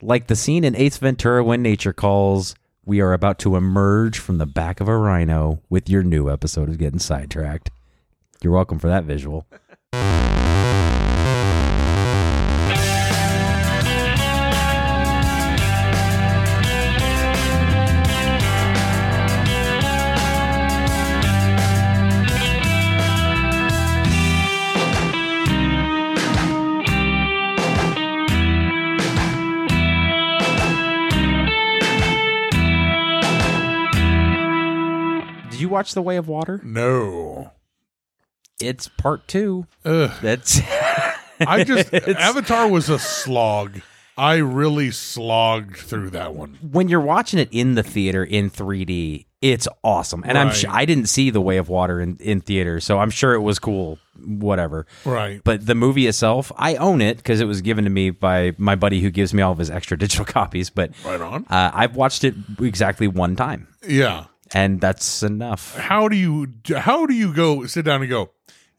Like the scene in Ace Ventura when nature calls, we are about to emerge from the back of a rhino with your new episode of Getting Sidetracked. You're welcome for that visual. Watch The Way of Water? No. It's part two. Ugh. That's I just Avatar was a slog. I really slogged through that one. when you're watching it in the theater in 3D, it's awesome. And I'm Right. sure I didn't see The Way of Water in, in theater, so I'm sure it was cool, whatever. Right. But the movie itself, I own it because it was given to me by my buddy who gives me all of his extra digital copies. But Right on. uh, I've watched it exactly one time, Yeah. And that's enough. How do you how do you go sit down and go,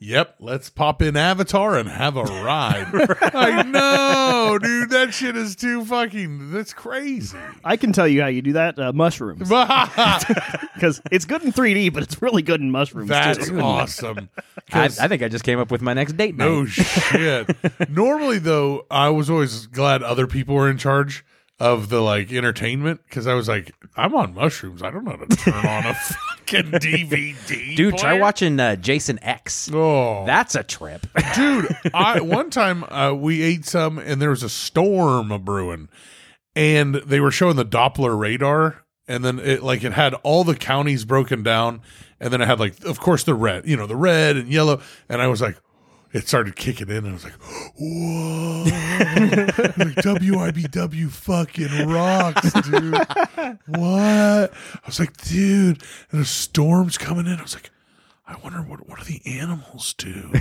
Yep, let's pop in Avatar and have a ride. I know, dude. That shit is too fucking that's crazy. I can tell you how you do that. Uh, mushrooms, because it's good in 3D, but it's really good in mushrooms too. awesome. I, 'Cause- I think I just came up with my next date night. No shit. Normally, though, I was always glad other people were in charge of the like entertainment because I was like, I'm on mushrooms. I don't know how to turn on a fucking DVD. Dude, try player. watching uh, Jason X. Oh, That's a trip. dude! I one time uh, we ate some and there was a storm a brewing, and they were showing the Doppler radar, and then it like it had all the counties broken down, and then it had like, of course, the red, you know, the red and yellow, and I was like. It started kicking in, and I was like, "Whoa!" like WIBW fucking rocks, dude. What? I was like, "Dude!" And the storm's coming in. I was like, I wonder what what do the animals do?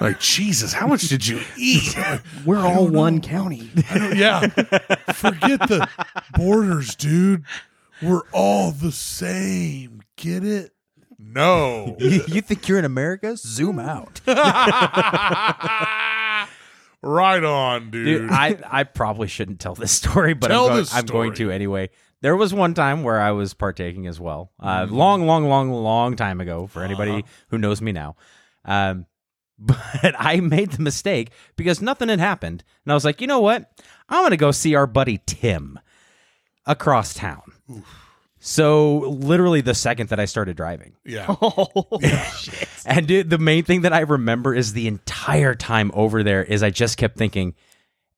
like Jesus, how much did you eat? Like, We're all one know. county. Yeah, forget the borders, dude. We're all the same. Get it? No. you, you think you're in America? Zoom out. right on, dude. Dude, I, I probably shouldn't tell this story, but Tell I'm, go- this I'm going story. to anyway. There was one time where I was partaking as well. Uh, Long, long, long, long time ago for anybody Uh-huh. who knows me now. Um, but I made the mistake because nothing had happened. And I was like, you know what? I'm going to go see our buddy Tim across town. So, literally, the second that I started driving. yeah. Oh, And dude, the main thing that I remember is the entire time over there is I just kept thinking,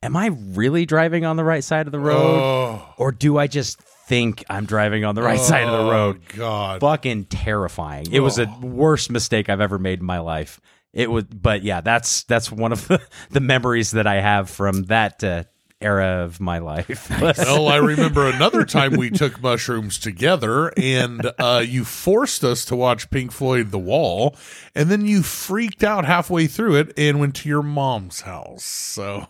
am I really driving on the right side of the road? Oh, Or do I just think I'm driving on the right side of the road? Oh, God. Fucking terrifying. It was the worst mistake I've ever made in my life. It was, but yeah, that's that's one of the, the memories that I have from that uh, era of my life. Well, I remember another time we took mushrooms together, and uh, you forced us to watch Pink Floyd "The Wall," and then you freaked out halfway through it and went to your mom's house. So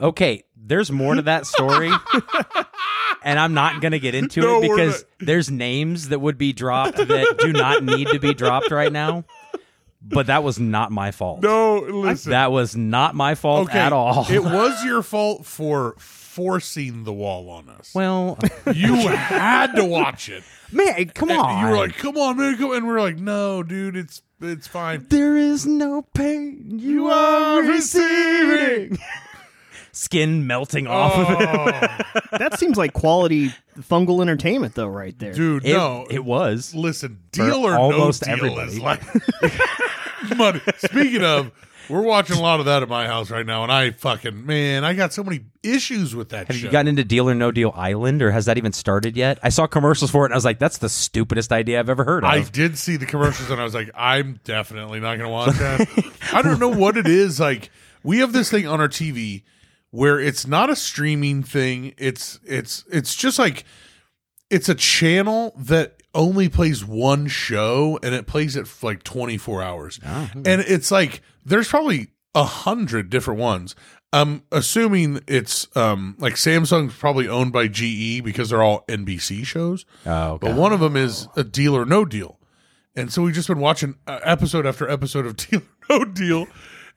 okay, there's more to that story. and I'm not going to get into No, it because there's names that would be dropped that do not need to be dropped right now. But that was not my fault. no, listen. That was not my fault okay, at all. it was your fault for forcing the wall on us. well, you had to watch it. man, come And on. You were like, "Come on, man, come!" And we are like, "No, dude, it's it's fine." there is no pain you are receiving. Skin melting off of it. Oh, that seems like quality fungal entertainment, though, right there. dude, It, no, it was. Listen, For deal or almost no deal everybody. is like money. Speaking of, we're watching a lot of that at my house right now, and I fucking man, I got so many issues with that. Have show. you gotten into Deal or No Deal Island, or has that even started yet? I saw commercials for it, and I was like, "That's the stupidest idea I've ever heard of." I did see the commercials, and I was like, I'm definitely not going to watch that. I don't know what it is. Like, we have this thing on our TV where it's not a streaming thing. It's it's it's just like it's a channel that only plays one show and it plays it for like 24 hours. And it's like there's probably a hundred different ones. I'm assuming it's um like Samsung's probably owned by GE because they're all NBC shows. oh, But one of them is a deal or no deal. And so we've just been watching uh, episode after episode of Deal or No Deal.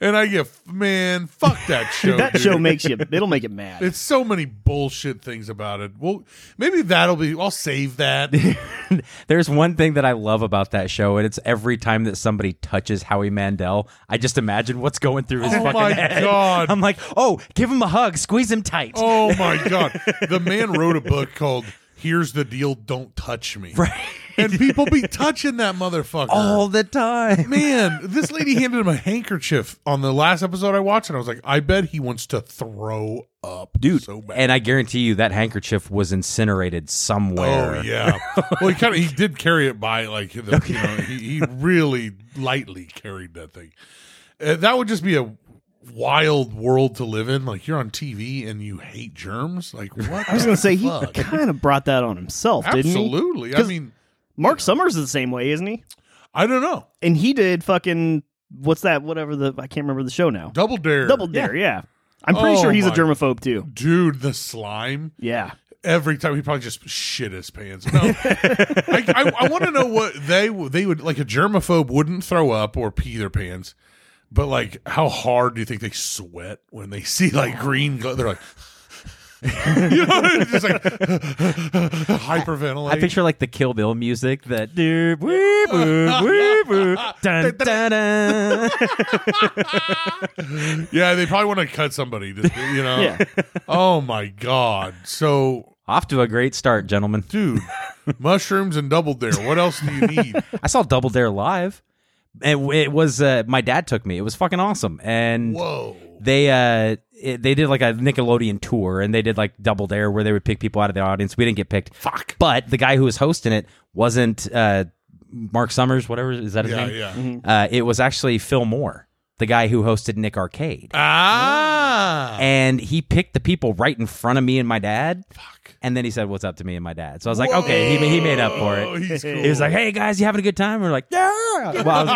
And I get man, fuck that show. that dude. show makes you. It'll make it mad. It's so many bullshit things about it. Well, maybe that'll be. I'll save that. There's one thing that I love about that show, and it's every time that somebody touches Howie Mandel, I just imagine what's going through his Oh fucking my head. God. I'm like, oh, give him a hug, squeeze him tight. Oh my god, the man wrote a book called "Here's the Deal: Don't Touch Me," Right. And people be touching that motherfucker. All the time. Man, this lady handed him a handkerchief on the last episode I watched, and I was like, I bet he wants to throw up, Dude, So bad. and I guarantee you that handkerchief was incinerated somewhere. Oh yeah. Well, he kind of he did carry it by like the, you know he, he really lightly carried that thing. Uh, that would just be a wild world to live in. Like you're on TV and you hate germs. Like what? I was gonna say he kind of brought that on himself, didn't he? Absolutely. I mean, Mark Summers is the same way, isn't he? I don't know. And he did fucking what's that? Whatever the I can't remember the show now. Double Dare. Double Dare, yeah. I'm pretty Oh sure he's a my- germaphobe too. Dude, the slime. Yeah. Every time he probably just shit his pants. No, I, I, I want to know what they they would like. A germaphobe wouldn't throw up or pee their pants, but like, how hard do you think they sweat when they see like green? Gl- they're like, you know, it's just like hyperventilating. I picture like the Kill Bill music that doo, wee, boo, wee, boo, dun, dun, dun. yeah, they probably want to cut somebody. To, you know. Yeah. Oh my god. So, Off to a great start, gentlemen. dude, mushrooms and double dare. What else do you need? I saw Double Dare live. And it was uh, my dad took me. It was fucking awesome. And Whoa. they uh it, they did like a Nickelodeon tour and they did like Double Dare where they would pick people out of the audience. We didn't get picked. Fuck. But the guy who was hosting it wasn't uh Mark Summers, whatever is that his Yeah, name? yeah. Uh, it was actually Phil Moore, the guy who hosted Nick Arcade. Ah. and he picked the people right in front of me and my dad. Fuck. And then he said, "What's up to me and my dad?" So I was like, "Okay." He, he made up for it. He's cool. He was like, "Hey guys, you having a good time?" We're like, "Yeah." Well, I was,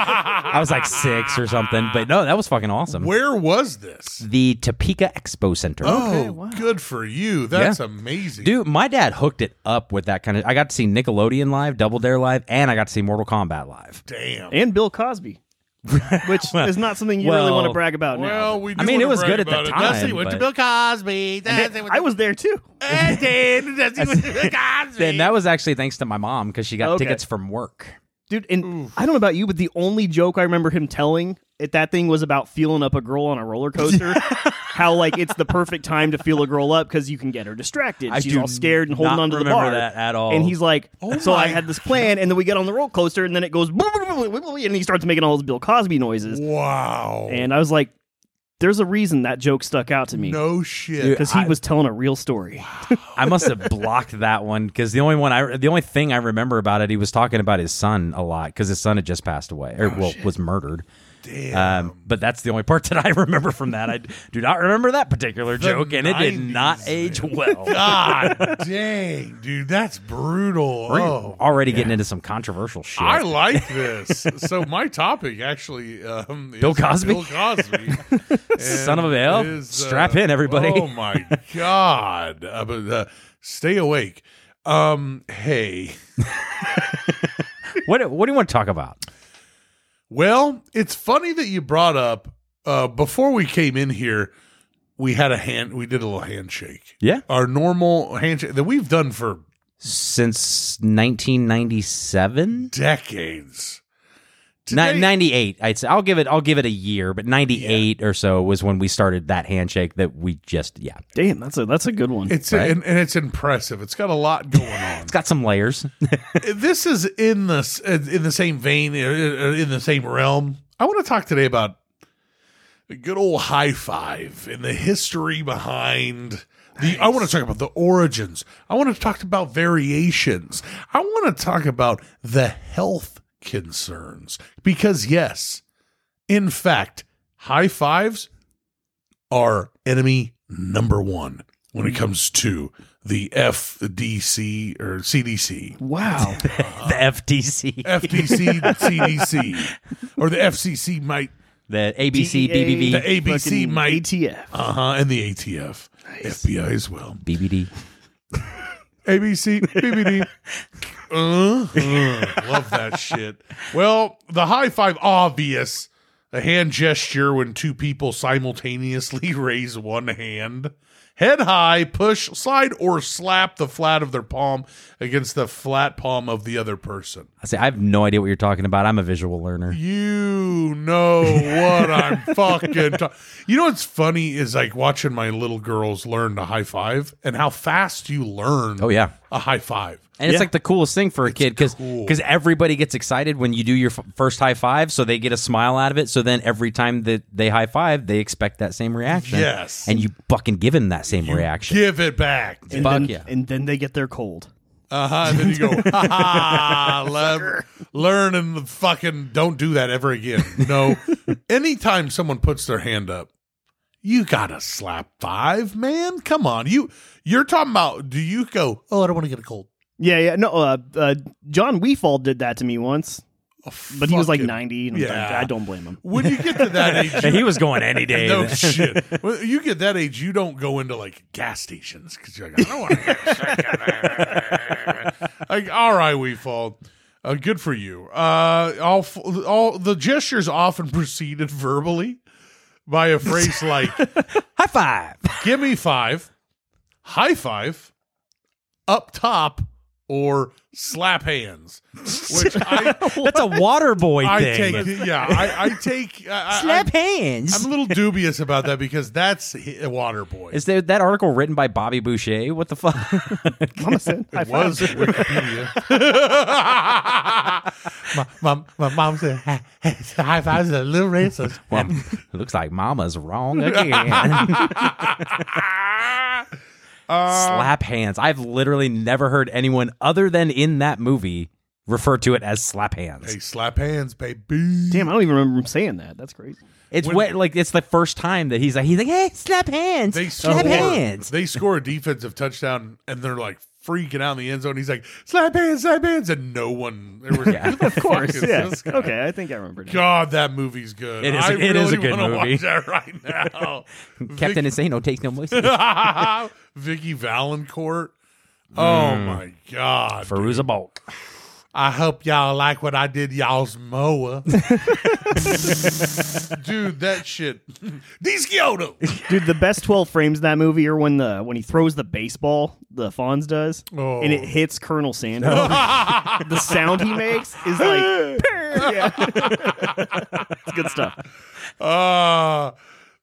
I was like six or something, but no, that was fucking awesome. Where was this? the Topeka Expo Center. Oh, good for you. That's amazing. Dude, my dad hooked it up with that kind of. I got to see Nickelodeon live, Double Dare live, and I got to see Mortal Kombat live. Damn. And Bill Cosby. Which is not something you really want to brag about now. well, we do I mean, it was good at the it. time, That's it. Went to Bill Cosby. That's. I was there too. I did. That's it. Went to Bill Cosby. And that was actually thanks to my mom because she got Okay. tickets from work. Dude, and I don't know about you, but the only joke I remember him telling at that thing was about feeling up a girl on a roller coaster. How like it's the perfect time to feel a girl up because you can get her distracted. I She's do all scared and holding not onto the remember bar. that at all. And he's like, Oh so I my had this plan, and then we get on the roller coaster, and then it goes, and he starts making all those Bill Cosby noises. wow. And I was like, there's a reason that joke stuck out to me no shit. Because he I- was telling a real story. I must have blocked that one because the only one I, the only thing I remember about it, he was talking about his son a lot because his son had just passed away or oh, well was murdered. Damn. Um, but that's the only part that I remember from that. I do not remember that particular joke, and it did 90s, not age well. God dang, dude, that's brutal. We're Oh. already getting into some controversial shit. I like this. so my topic actually, um, is Bill Cosby? Bill Cosby, Son of a bill. is, Strap in, everybody. Oh my god! Uh, but, uh, stay awake. Um, hey, what What do you want to talk about? Well, it's funny that you brought up. Uh, before we came in here, we had a hand. We did a little handshake. Yeah, Our normal handshake that we've done for since 1997. decades. Ni- Today- 98 I'd say I'll give it I'll give it a year but 98 or so was when we started that handshake that we just yeah Damn, that's a that's a good one. It's Right. and, and it's impressive. It's got a lot going on. it's got some layers this is in the in the same vein, uh, in the same realm. I want to talk today about a good old high five and the history behind the. I want to talk about the origins. I want to talk about variations. I want to talk about the health concerns because yes, in fact, high fives are enemy number one when it comes to the FDC or CDC. wow. the FTC FTC, CDC, or the FCC might, the ABC DEA. BBB the ABC might, ATF. uh huh, and the ATF, FBI as well. BBD ABC, BBD. Uh, uh, love that shit. Well, the high five, obvious. A hand gesture when two people simultaneously raise one hand. Head high, push, slide, or slap the flat of their palm against the flat palm of the other person. I say I have no idea what you're talking about. I'm a visual learner. You know what I'm fucking. Ta- you know what's funny is like watching my little girls learn to high five and how fast you learn. Oh yeah. a high five. And it's like the coolest thing for a kid because cool. everybody gets excited when you do your f- first high five, so they get a smile out of it. So then every time that they high five, they expect that same reaction. Yes. and you fucking give them that same reaction. Give it back. And Fuck then, yeah. and then they get their cold. Uh huh. And then you go, ha ha, lev- learn and fucking don't do that ever again. No. Anytime someone puts their hand up, you gotta slap five, man. Come on. You you're talking about do you go, oh, I don't want to get a cold. Yeah, yeah. No, uh, uh, John Weefall did that to me once, Oh, but he was like 90. And Yeah. I, I don't blame him. When you get to that age, And he was going any day. no shit. When you get that age, you don't go into like gas stations because you're like, I don't want to. like, all right, we fall. Uh, good for you. Uh, all, all the gestures often preceded verbally by a phrase like High five. "Give me five, high five, up top," or "slap hands," which I That's a water boy I thing. take. Yeah, I, I take. I, I- Slap I'm, hands. I'm a little dubious about that because that's a water boy. Is there that article written by Bobby Boucher? What the fuck? Mama said, high It was five. Wikipedia. my, my, my mom said, high five is a little racist. well, looks like Mama's wrong again. Uh, slap hands. I've literally never heard anyone other than in that movie refer to it as slap hands. Hey, slap hands, baby. Damn, I don't even remember him saying that. That's crazy. It's When- wet, like it's the first time that he's like he's like, hey, slap hands, They slap score, hands. they score a defensive touchdown and they're like freaking out in the end zone. He's like, slap hands, slap hands. And no one, there was, Yeah. Of course, yeah. Okay, I think I remember now. God, that movie's good. It is- I it is a really good wanna movie. Watch that right now. Captain Insane, no take no mercy. Vicki Vallencourt. Oh my God. Fairuza Balk. I hope y'all like what I did y'all's moa. Dude, that shit. These Kyoto. Dude, the best 12 frames of that movie are when the when he throws the baseball, the Fonz does, Oh. and it hits Colonel Sanders. the sound he makes is like, yeah. it's good stuff. Uh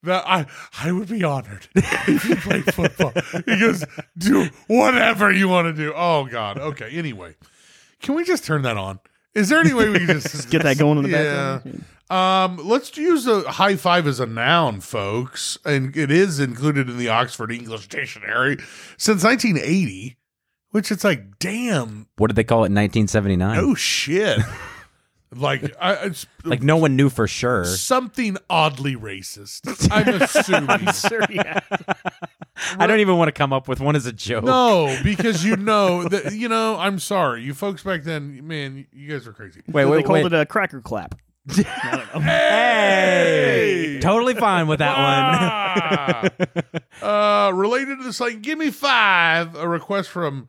that I I would be honored if you played football. He goes, do whatever you want to do. Oh God. Okay. Anyway. Can we just turn that on? Is there any way we can just, Get that going in the yeah. background. Um, let's use a high five as a noun, folks, and it is included in the Oxford English Dictionary since 1980. Which it's like, damn, What did they call it in 1979? Oh shit. like, I, it's Like no one knew for sure. something oddly racist. I'm assuming. Sure, yeah. I don't even want to come up with one as a joke. No, because you know that you know. I'm sorry, you folks back then. Man, you guys were crazy. Wait, they wait, called wait. it a cracker clap. Hey, totally fine with that one. Ah. uh, related to this, like, give me five. A request from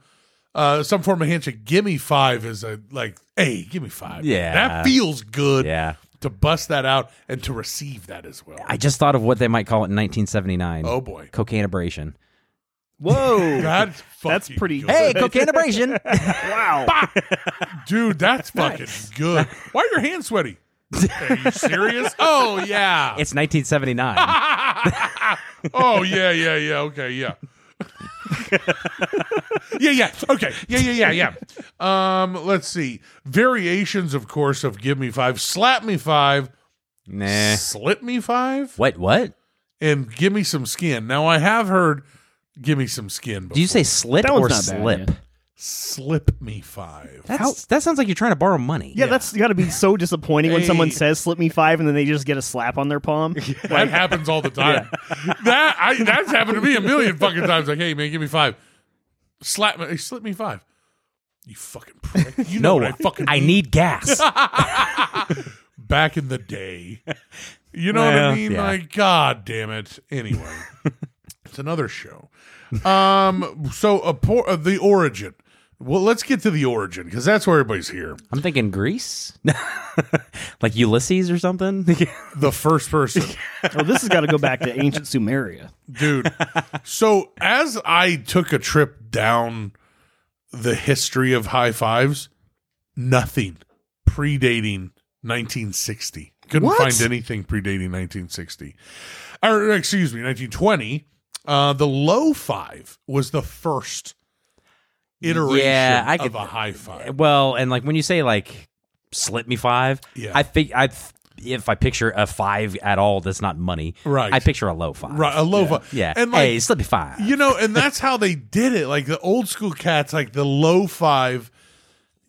uh, some form of handshake. Give me five is a like, hey, give me five. Yeah. that feels good. Yeah. to bust that out and to receive that as well. I just thought of what they might call it in 1979. oh boy, Cocaine abrasion. Whoa. that's That's pretty- good. Hey, cocaine abrasion. wow. dude, that's fucking good. Why are your hands sweaty? Are you serious? Oh yeah. it's 1979. oh yeah, yeah, yeah. Okay, yeah. yeah, yeah. Okay. Yeah, yeah, yeah, yeah. Um, let's see. Variations, of course, of give me five, slap me five, nah. slip me five, What? What? and give me some skin. Now I have heard give me some skin. Before. Did you say slip That or one's not bad, slip? yeah. Slip me five? That's, that sounds like you're trying to borrow money. Yeah, that's got to be so disappointing when someone Hey. says "slip me five and then they just get a slap on their palm. That happens all the time. That I, that's happened to me a million fucking times. Like, hey man, give me five. Slap me, hey, slip me five. You fucking prick. You know no, what I fucking I need gas. back in the day. You know what I Well, mean? yeah. Like, god damn it. Anyway, it's another show. Um, so a por- uh, the origin Well, let's get to the origin because that's where everybody's here. I'm thinking Greece, like Ulysses or something. The first person, Oh, this has got to go back to ancient Sumeria. dude. So as I took a trip down the history of high fives, nothing predating 1960. Couldn't What? find anything predating 1960. Or excuse me, 1920. Uh, the low five was the first iteration Yeah, I of a high five. well, and like when you say like slip me five, Yeah. I think I if I picture a five at all, that's not money. Right. I picture a low five. Right, a low five. Yeah. and like hey, slip me five. you know, and that's how they did it. Like the old school cats, like the low five.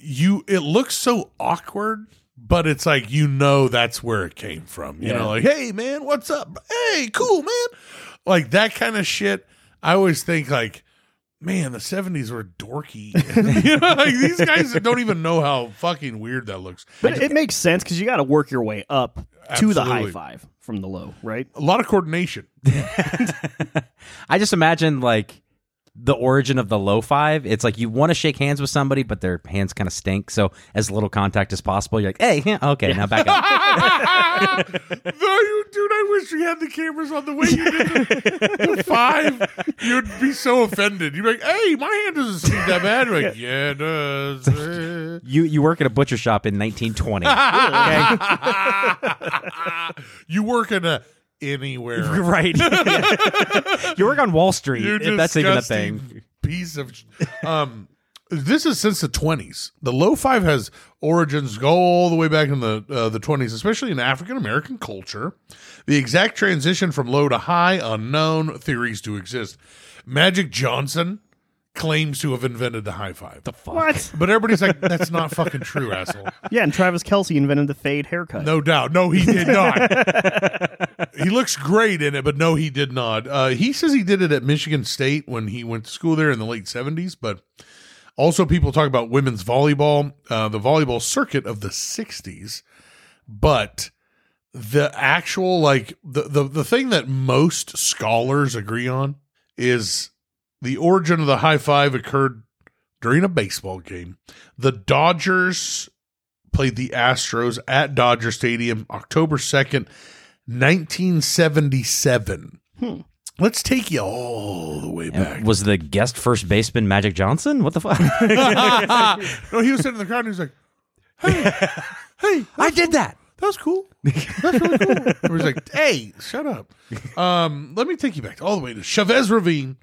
You, it looks so awkward, but it's like you know that's where it came from. You Yeah. know, like hey man, what's up? Hey, cool man, like that kind of shit. I always think like. Man, the seventies were dorky. you know, like these guys don't even know how fucking weird that looks. But it makes sense because you got to work your way up to the high five from the low, right? A lot of coordination. I just imagine like the origin of the low five. It's like you want to shake hands with somebody, but their hands kind of stink. So as little contact as possible, you're like, hey, yeah, okay, now back up. no, you, dude, I wish we had the cameras on the way you did the, the five. You'd be so offended. You'd be like, hey, my hand doesn't seem that bad. You're like, yeah, it does. Eh." you you work at a butcher shop in 1920. okay? you work in a anywhere. right. you work on Wall Street, You if that's even a thing. Piece of. Um, this is since the twenties. The low five has origins go all the way back in the uh, the twenties, especially in African American culture. The exact transition from low to high unknown. Theories do exist. Magic Johnson claims to have invented the high five, The What? but everybody's like, "That's not fucking true, asshole." Yeah, and Travis Kelce invented the fade haircut. No doubt. No, he did not. He looks great in it, but no, he did not. Uh, he says he did it at Michigan State when he went to school there in the late 70s, but also people talk about women's volleyball, uh, the volleyball circuit of the 60s. But the actual, like, the, the, the thing that most scholars agree on is the origin of the high five occurred during a baseball game. The Dodgers played the Astros at Dodger Stadium October 2nd, 1977. Let's take you all the way back. Was the guest first baseman Magic Johnson? What the fuck? no, he was sitting in the crowd and he was like, hey, hey, I did that. that was cool. That's really cool. He was like, hey, shut up. Um, let me take you back all the way to Chavez Ravine,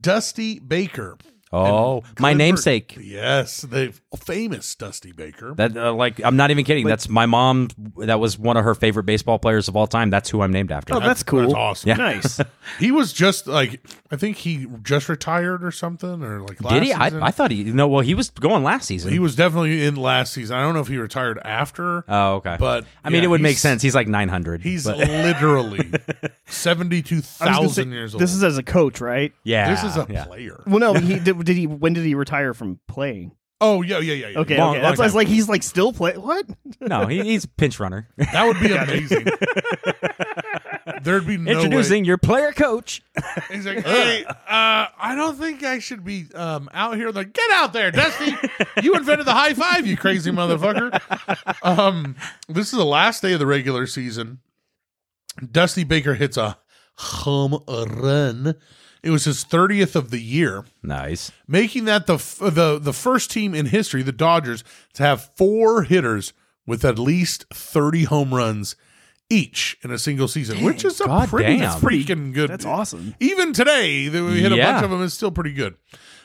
Dusty Baker. Oh, my namesake. Yes, the famous Dusty Baker. That uh, like I'm not even kidding. That's my mom. That was one of her favorite baseball players of all time. That's who I'm named after. Oh, that's cool. That's awesome. Yeah. Nice. He was just like I think he just retired or something or like last Did he? season. I, I thought he. No, well, he was going last season. he was definitely in last season. I don't know if he retired after, oh, okay. but I mean, yeah, it would make sense. He's like 900. He's but- literally seventy-two I was gonna say, thousand years old. This is as a coach, right? yeah. this is a yeah. player. Well, no. He did, did he? When did he retire from playing? Oh yeah, yeah, yeah. yeah. Okay, Long- okay. long That's time. like he's like still play. What? No, he, he's pinch runner. that would be amazing. There'd be no Introducing way. your player coach. He's like, hey, uh, I don't think I should be um, out here. Like, get out there, Dusty. you invented the high five, you crazy motherfucker. Um, this is the last day of the regular season. Dusty Baker hits a home run. It was his 30th of the year, Nice. making that the f- the the first team in history, the Dodgers, to have four hitters with at least 30 home runs each in a single season, which is a God pretty damn. freaking good. That's awesome. Even today, that we hit a Yeah. bunch of them. It's still pretty good.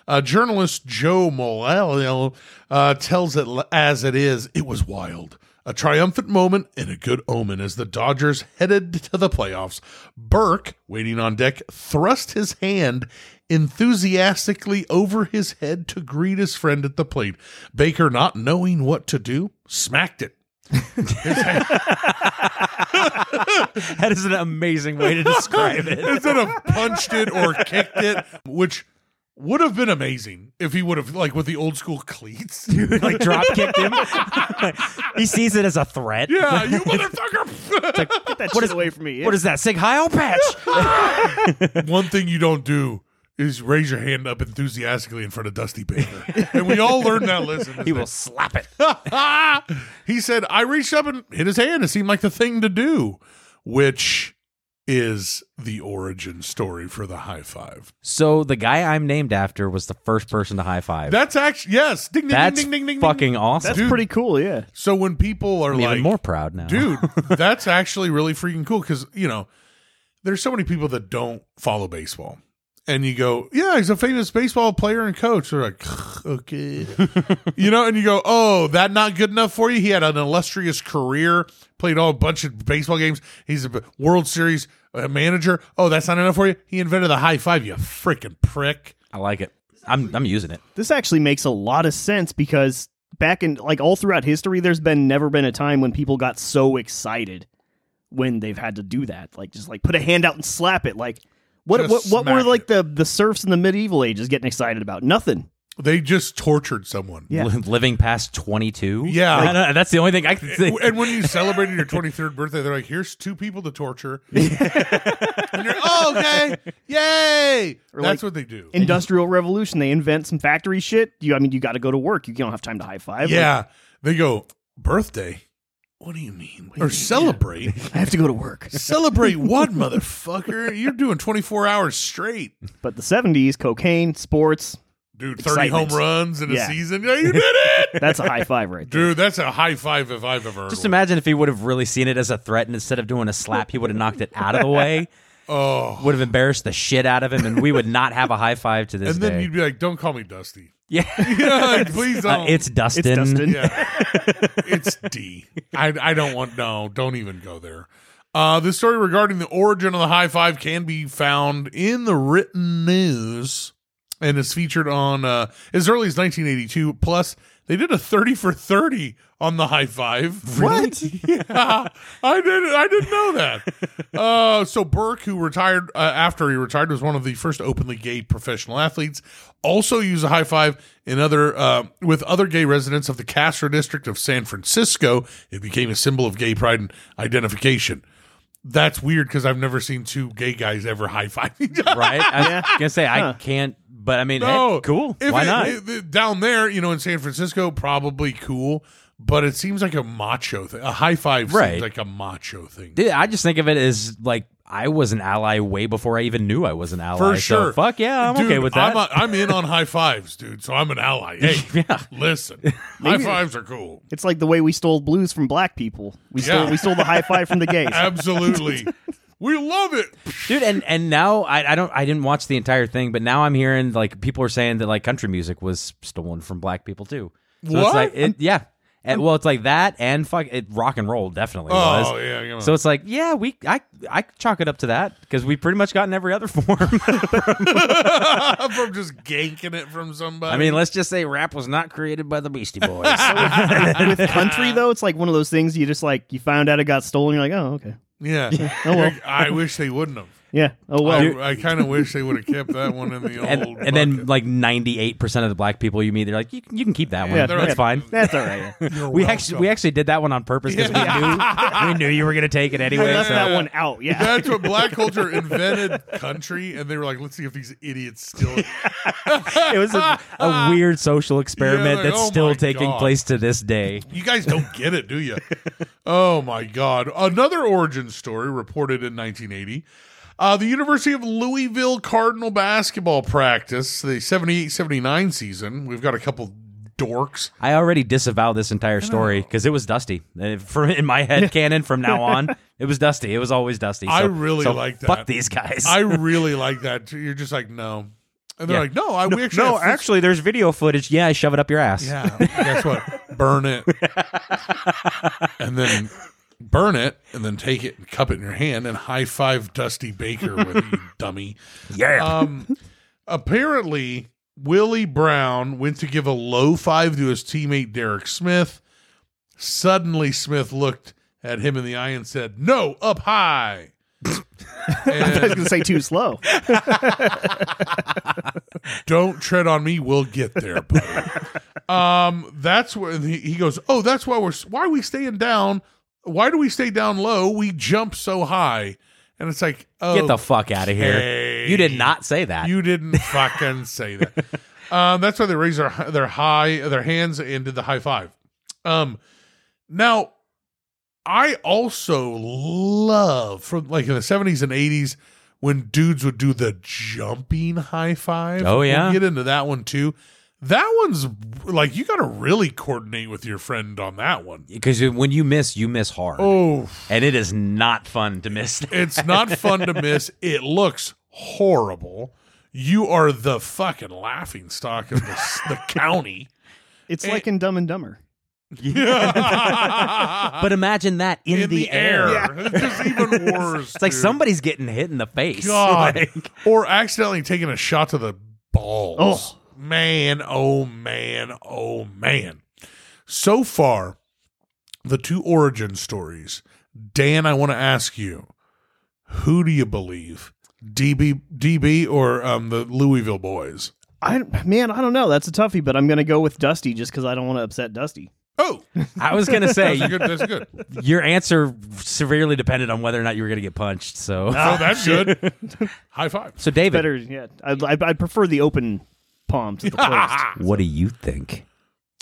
Uh, journalist Joe Mooallem uh, tells it l- as it is. It was wild. A triumphant moment and a good omen as the Dodgers headed to the playoffs. Burke, waiting on deck, thrust his hand enthusiastically over his head to greet his friend at the plate. Baker, not knowing what to do, smacked it. That is an amazing way to describe it. instead of punched it or kicked it, which would have been amazing if he would have like with the old school cleats. like drop kicked him. he sees it as a threat. Yeah, you motherfucker! Get that shit away from me. What is that? Sieg Heil patch. One thing you don't do is raise your hand up enthusiastically in front of Dusty Baker. and we all learned that lesson. He will slap it. he said, I reached up and hit his hand. It seemed like the thing to do, which is the origin story for the high five. So the guy I'm named after was the first person to high five. That's actually, yes. Ding, ding, That's ding, ding, ding, ding. fucking awesome. That's Dude. pretty cool. Yeah. So when people are I'm like, even more proud now. dude, that's actually really freaking cool because, you know, there's so many people that don't follow baseball. And you go, yeah, he's a famous baseball player and coach. They're like, okay. you know, and you go, oh, that not good enough for you? He had an illustrious career, played all a bunch of baseball games. He's a World Series uh, manager. Oh, that's not enough for you? He invented the high five, you freaking prick. I like it. I'm I'm using it. This actually makes a lot of sense because back in like all throughout history, there's been never been a time when people got so excited when they've had to do that. Like just like put a hand out and slap it. Like what Just what, what were like it. the the serfs in the medieval ages getting excited about? Nothing. They just tortured someone. Yeah. Living past 22. Yeah. I don't- that's the only thing I can think. And when you celebrated your 23rd birthday, they're like, here's two people to torture. and you're, oh, okay. Yay. Or That's like- what they do. Industrial revolution. They invent some factory shit. You I mean you got to go to work. You don't have time to high five. Like, Yeah. They go, birthday? What do you mean? Or celebrate? I have to go to work. celebrate what, motherfucker? You're doing 24 hours straight. But the 70s, cocaine, sports, Dude, 30 Excitement. home runs in a Yeah. season. Yeah, you did it. that's a high five right there. Dude, that's a high five if I've ever heard Just one. imagine if he would have really seen it as a threat and instead of doing a slap, he would have knocked it out of the way. Oh. Would have embarrassed the shit out of him, and we would not have a high five to this And then day. you'd be like, don't call me Dusty. Yeah, Yeah, like, please Uh, don't. it's Dustin. It's Dustin. Yeah. it's D. I, I don't want, no, don't even go there. Uh, the story regarding the origin of the high five can be found in the written news and is featured on uh, as early as 1982. Plus, they did a 30 for 30 on the high five. What? yeah, I didn't. I didn't know that. Uh, so Burke, who retired uh, after he retired, was one of the first openly gay professional athletes. Also use a high five in other uh, with other gay residents of the Castro district of San Francisco. It became a symbol of gay pride and identification. That's weird because I've never seen two gay guys ever high five each other. right? I was gonna say I can't, but I mean, No, hey, cool. If Why it- not? it- down there, you know, in San Francisco, probably cool, but it seems like a macho thing. A high five Right. seems like a macho thing. Dude, I just think of it as like I was an ally way before I even knew I was an ally. For So, sure. fuck yeah, I'm Dude, okay with that. I'm, a, I'm in on high fives, dude. So I'm an ally. Hey, Yeah. listen, high fives are cool. It's like the way we stole blues from black people. We stole Yeah. we stole the high five from the gays. Absolutely, we love it. dude and and now I, I don't i didn't watch the entire thing but now i'm hearing like people are saying that like country music was stolen from black people too so What? it's like it, yeah and, well it's like that and fuck it rock and roll definitely oh, was Oh yeah, so it's like yeah we i i chalk it up to that because we pretty much got in every other form from just ganking it from somebody. i mean let's just say rap was not created by the beastie boys With country though, it's like one of those things you just like you found out it got stolen. You're like, oh okay, yeah. Oh, well. I wish they wouldn't have. Yeah. Oh well. I, I kind of wish they would have kept that one in the old. and, and then bucket. like 98% of the black people you meet they're like you, can- you can keep that one Yeah, that's yeah. fine That's all right. Yeah. You're we welcome. actually we actually did that one on purpose because we knew we knew you were gonna take it anyway. We left so- that one out. Yeah. That's what black culture invented country, and they were like, "Let's see if these idiots still." it was a, a weird social experiment like, that's oh still taking God. place to this day. You guys don't get it, do you? oh my God. Another origin story reported in 1980. Uh, the University of Louisville Cardinal basketball practice, the 78 79 season. We've got a couple dorks. I already disavow this entire story because it was Dusty. Uh, For in my head canon from now on, it was Dusty. It was always Dusty. I really so like that. Fuck these guys. I really like that. You're just like, no. And they're Yeah. like, no, I we actually. no, actually, there's video footage. Yeah, I shove it up your ass. Yeah. Guess what? Burn it. and then burn it and then take it and cup it in your hand and high five Dusty Baker with it, you dummy. Yeah. Um, apparently, Willie Brown went to give a low five to his teammate Derek Smith. Suddenly, Smith looked at him in the eye and said, "No, up high." I was gonna say too slow. don't tread on me. We'll get there, buddy. um, that's where he, he goes. Oh, that's why we're why are we staying down? Why do we stay down low? We jump so high, and it's like, oh, Get the fuck out of here. You did not say that. You didn't fucking say that. Um, that's why they raised their their high their hands and did the high five. Um, now I also love from like in the seventies and eighties when dudes would do the jumping high five. Oh, yeah. we'll get into that one too. That one's like you got to really coordinate with your friend on that one. because when you miss, you miss hard, Oh, and it is not fun to miss. that. it's not fun to miss. It looks horrible. You are the fucking laughing stock of the, the county. It's eh. like in Dumb and Dumber. Yeah. But imagine that in, in the, air. It's just even worse. It's like dude. somebody's getting hit in the face. God, Like, or accidentally taking a shot to the balls. Oh. Man, oh man, oh man. So far, the two origin stories. Dan, I want to ask you, who do you believe? DB DB or um, the Louisville boys? I man, I don't know. That's a toughie, but I'm gonna go with Dusty just because I don't want to upset Dusty. Oh, I was gonna say that's good. That's good. your answer severely depended on whether or not you were gonna get punched. So, Oh, that's good. High five. so David, Better, yeah. I'd, I'd, I'd prefer the open palm to the closed. what do you think?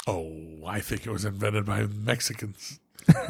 Oh, I think it was invented by Mexicans.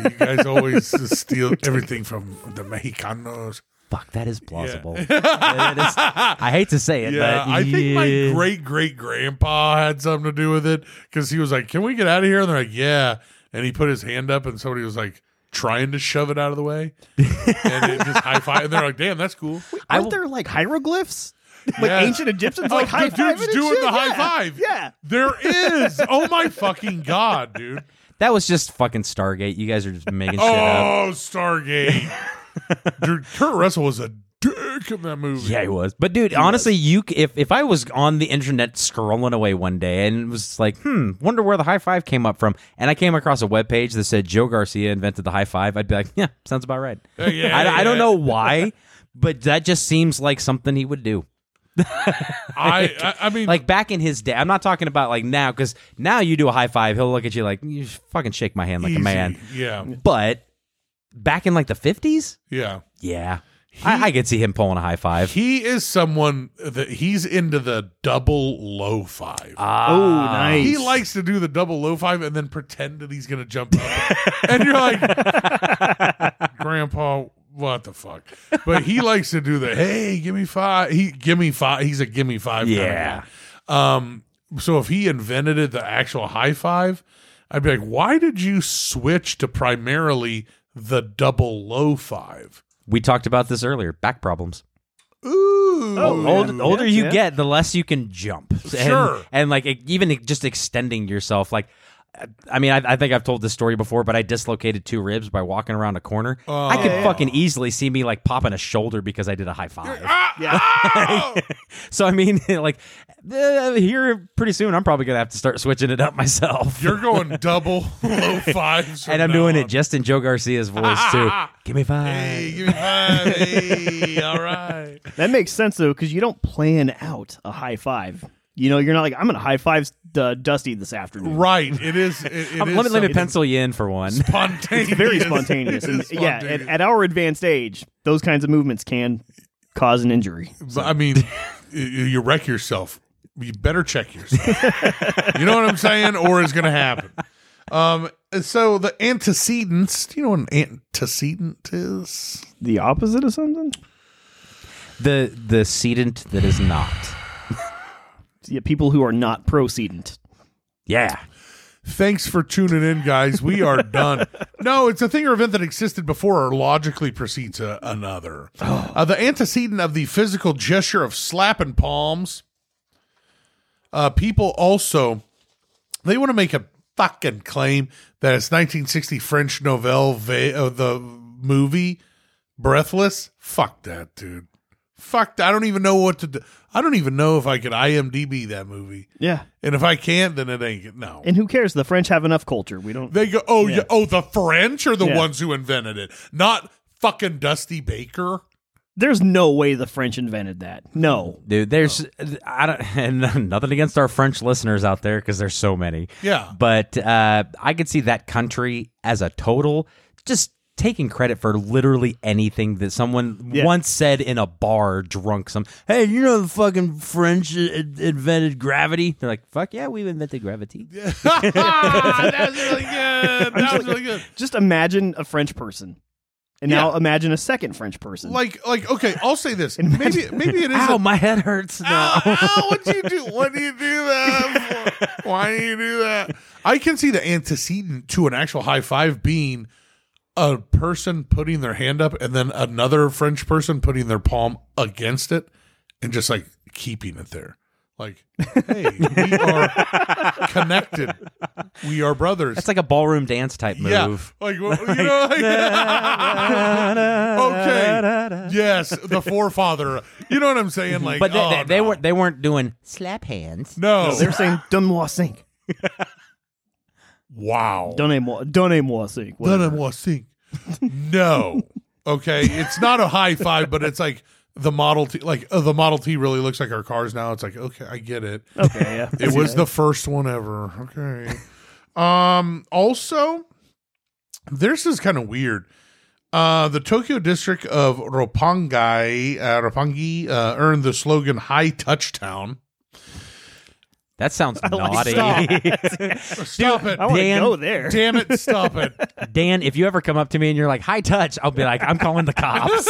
You guys always steal everything from the Mexicanos. Fuck, that is plausible. It is- I hate to say it, Yeah, but I think yeah. my great great grandpa had something to do with it because he was like, "Can we get out of here?" And they're like, "Yeah." And he put his hand up, and somebody was like trying to shove it out of the way, and it just high five. And they're like, "Damn, that's cool." I Aren't will- there like hieroglyphs? Like Yeah. ancient Egyptians, Oh, like the high five dude's doing the high five. Yeah, There is. Oh my fucking god, dude. that was just fucking Stargate. You guys are just making shit up. Oh, Stargate. dude, Kurt Russell was a dick in that movie. Yeah, he was. But dude, honestly, you if if I was on the internet scrolling away one day and it was like, hmm, wonder where the high five came up from, and I came across a web page that said Joe Garcia invented the high five, I'd be like, yeah, sounds about right. Yeah, yeah, I, I don't yeah. know why, but that just seems like something he would do. I, I, I mean, Like back in his day, I'm not talking about like now, because now you do a high five, he'll look at you like you fucking shake my hand like easy. a man. Yeah, But back in like the 50s, yeah. yeah, I, I could see him pulling a high five. He is someone that he's into the double low five. Ah, Oh, nice. he likes to do the double low five and then pretend that he's going to jump up. and you're like, Grandpa, what the fuck? But he likes to do the hey, give me five. He give me five. He's a give me five. kind of Yeah. Um. So if he invented it, the actual high five, I'd be like, why did you switch to primarily the double low five? We talked about this earlier. Back problems. Ooh. Oh, Old, Yeah. older Yeah, you yeah. get, the less you can jump. And, Sure. and like e- even just extending yourself. Like, I mean, I, I think I've told this story before, but I dislocated two ribs by walking around a corner. I could Oh. fucking easily see me like popping a shoulder because I did a high five. Ah, Yeah. ah! So I mean, like uh, here pretty soon, I'm probably gonna have to start switching it up myself. You're going double low fives. and I'm doing on. it just in Joe Garcia's voice too. Give me five. Hey, give me five. hey, all right. That makes sense though, because you don't plan out a high five. You know, you're not like I'm gonna high five uh, Dusty this afternoon. Right. It is. It, it is let me let me pencil you in for one. spontaneous. It's very spontaneous, and is yeah, at, at our advanced age, those kinds of movements can cause an injury. But, I mean, you, you wreck yourself. You better check yourself. you know what I'm saying, or it's going to happen. Um. So the antecedents. Do you know what an antecedent is? The opposite of something. the the sedent that is not. Yeah, people who are not procedent. Yeah. Thanks for tuning in, guys. We are done. No, it's a thing or event that existed before or logically precedes a, another. Uh, the antecedent of the physical gesture of slapping palms. Uh, people also they want to make a fucking claim that it's 1960 French novelle, va- uh, the movie Breathless. Fuck that, dude. Fuck. That. I don't even know what to do. I don't even know if I could IMDb that movie. Yeah, And if I can't, then it ain't. No. and who cares? The French have enough culture. We don't. They go, oh yeah, oh the French are the Yeah. ones who invented it, not fucking Dusty Baker. There's no way the French invented that. No. Dude, there's I don't and nothing against our French listeners out there because there's so many. Yeah. But uh I could see that country as a total just taking credit for literally anything that someone Yeah. once said in a bar drunk. Some hey, you know the fucking French invented gravity. They're like, fuck yeah, we invented gravity. that was really good. That was really good. Just imagine a French person, and now Yeah. imagine a second French person. Like, like, okay, I'll say this. Maybe, maybe it is. Ow, a- my head hurts now. Ow, ow, what do you do? What do you do that for? Why do you do that? I can see the antecedent to an actual high five being a person putting their hand up and then another French person putting their palm against it and just like keeping it there. Like, hey, we are connected. We are brothers. That's like a ballroom dance type yeah, move. like you know, like, okay, yes, the forefather. You know what I'm saying? Like, But they, oh, they, they no. weren't they weren't doing slap hands. No, they're saying "Donne-moi cinq." Wow. Donnez-moi, donnez-moi cinq. whatever. Donnez-moi cinq. No. Okay, it's not a high five, but it's like the Model T. Like uh, the Model T really looks like our cars now. It's like okay, I get it. Okay, yeah. It was the first one ever. Okay. Um. Also, this is kind of weird. Uh, the Tokyo district of Roppongi, uh, Roppongi, uh, earned the slogan "High Touchtown." That sounds naughty. Stop it! I want to Dan- go there. Damn it! Stop it! Dan, if you ever come up to me and you're like, high touch, I'll be like, I'm calling the cops.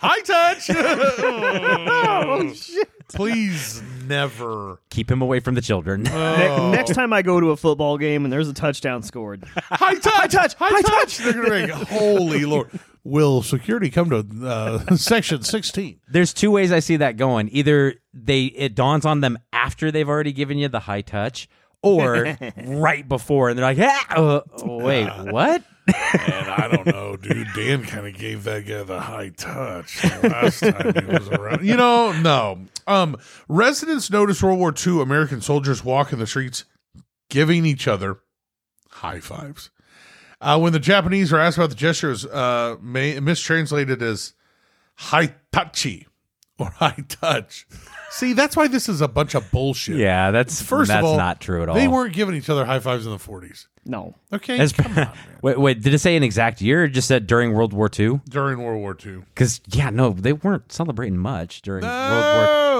High touch. Oh, oh shit! Please never. Keep him away from the children. Ne- oh. next time I go to a football game and there's a touchdown scored, High touch. High touch. High, touch. They're gonna make holy lord. Will security come to uh, section sixteen? There's two ways I see that going. Either they it dawns on them after they've already given you the high touch, or right before, and they're like, ah, uh, wait, what? And I don't know, dude. Dan kind of gave that guy the high touch the last time he was around. You know, no. Um, residents noticed World War II American soldiers walk in the streets, giving each other high fives. Uh, when the Japanese were asked about the gesture, it was uh, ma- mistranslated as high touchy or high touch. See, that's why this is a bunch of bullshit. Yeah, that's First that's of all, not true at all. They weren't giving each other high fives in the 40s. no. Okay, As- come on, man. wait, wait, did it say an exact year? Or just said during World War II? During World War II. Because yeah, no, they weren't celebrating much during World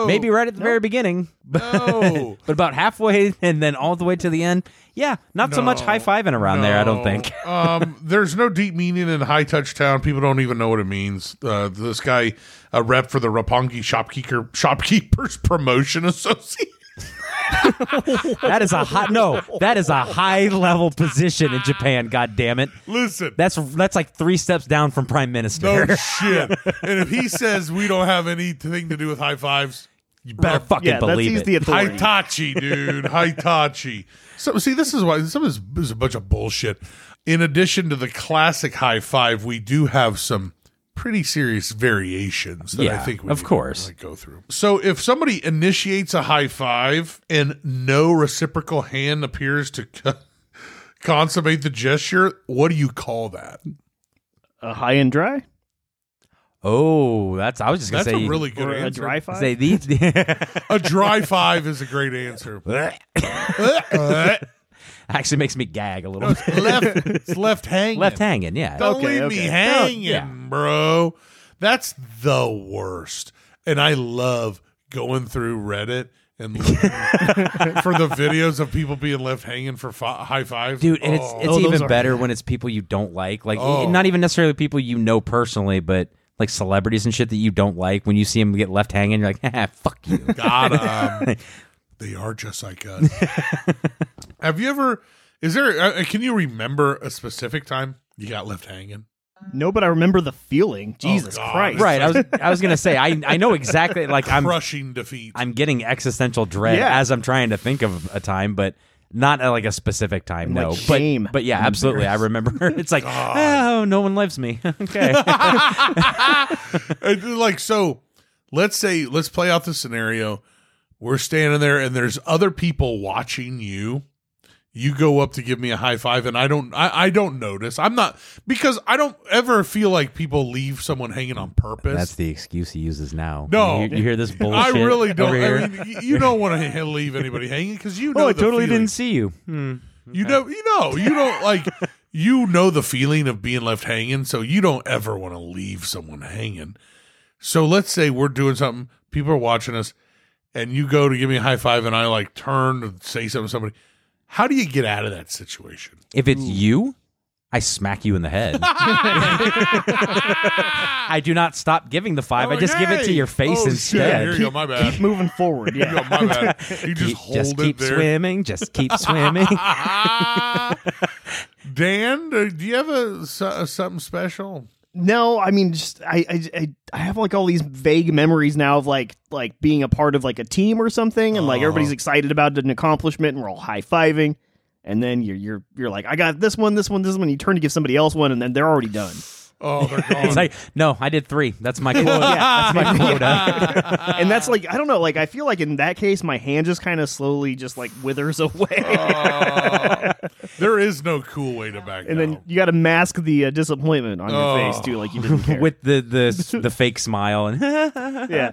No. Maybe right at the very beginning, but, No. but about halfway and then all the way to the end. Yeah, not so much No. high fiving around there. I don't think. um, there's no deep meaning in high touch town. People don't even know what it means. Uh, this guy, a rep for the Roppongi shopkeeper shopkeepers promotion association. That is a hot no. That is a high level position in Japan. God damn it. Listen, That's that's like three steps down from prime minister. no shit. And if he says we don't have anything to do with high fives, you better fucking Yeah, that's believe he's it. the authority. Hitachi, dude. Hitachi. So see, this is why some of this is a bunch of bullshit. In addition to the classic high five, we do have some pretty serious variations that I think we of course. like, go through. So if somebody initiates a high five and no reciprocal hand appears to co- consummate the gesture, what do you call that? A high and dry oh, that's. I was just gonna That's say a really good or a answer. dry five? say these. A dry five is a great answer. actually makes me gag a little. bit. left, it's left hanging. Left hanging, yeah. Don't Okay, leave okay. me hanging, Yeah. bro. That's the worst. And I love going through Reddit and looking for the videos of people being left hanging for fi- high fives. dude and it's Oh. it's Oh, those even are- better when it's people you don't like like Oh. not even necessarily people you know personally but like celebrities and shit that you don't like when you see them get left hanging you're like ah, fuck you got 'em. They are just like us. Have you ever? Is there? Uh, can you remember a specific time you got left hanging? No, but I remember the feeling. Jesus God. Christ! right i was i was gonna say i i know exactly like i'm Crushing defeat. i'm getting existential dread Yeah. as i'm trying to think of a time but not at like a specific time Like no shame. but but yeah I'm absolutely. I remember. It's like oh no one loves me. Okay. And, like so let's say let's play out the scenario. We're standing there and there's other people watching you you go up to give me a high five and i don't i, I don't notice i'm not because i don't ever feel like people leave someone hanging on purpose that's the excuse he uses now No. you, you hear this bullshit i really don't over here? i mean y- you don't want to leave anybody hanging because you know oh i the totally feeling. didn't see you hmm. you know you know you don't like you know the feeling of being left hanging, so you don't ever want to leave someone hanging. So let's say we're doing something, people are watching us, and you go to give me a high five, and I like turn to say something to somebody. How do you get out of that situation? If it's you, I smack you in the head. I do not stop giving the five. I just give it to your face Oh, shit. instead. Here you go, my bad. Keep moving forward. Here you Yeah. go, my bad. You just Keep- hold just it keep there. swimming. Just keep swimming. Dan, uh, do you have a, so- something special? No, I mean, just I, I, I, have like all these vague memories now of like, like being a part of like a team or something, and like Uh-huh. everybody's excited about an accomplishment, and we're all high fiving, and then you're, you're, you're like, I got this one, this one, this one. You turn to give somebody else one, and then they're already done. Oh, they're gone. It's like, no, I did three. That's my quota. Yeah, that's my quota. and that's like, I don't know, like I feel like in that case, my hand just kind of slowly just like withers away, Oh, there is no cool way to back and then you got to mask the uh, disappointment on your Oh. face too, like you didn't care. With the the the fake smile and yeah,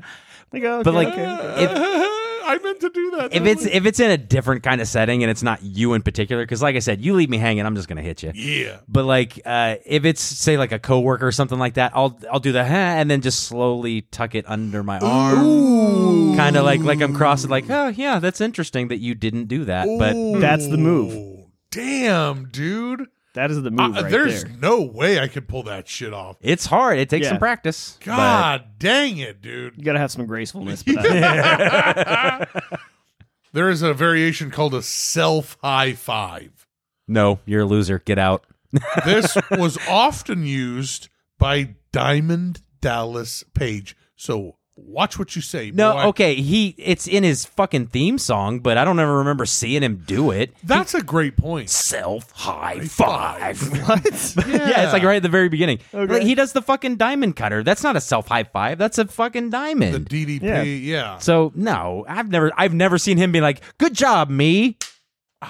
like, okay, But, like, okay, okay. if- I meant to do that. if it's if it's in a different kind of setting and it's not you in particular, because like I said, you leave me hanging, I'm just gonna hit you. yeah. But like, uh, if it's say like a coworker or something like that, I'll I'll do the huh, and then just slowly tuck it under my arm, kind of like like I'm crossing, like oh yeah, that's interesting that you didn't do that, but Ooh. That's the move. Damn, dude. That is the move Uh, right there's there. no way I could pull that shit off. it's hard. It takes Yeah. some practice. God dang it, dude. You got to have some gracefulness. But I- There is a variation called a self high five. no, you're a loser. Get out. This was often used by Diamond Dallas Page. So watch what you say. No, boy. okay, he it's in his fucking theme song, but I don't ever remember seeing him do it. That's a great point. Self high five. five. what? Yeah. it's like right at the very beginning. Okay. Like, he does the fucking diamond cutter. That's not a self high five. That's a fucking diamond. The. DDP, Yeah. yeah. so no, I've never I've never seen him be like, "Good job, me."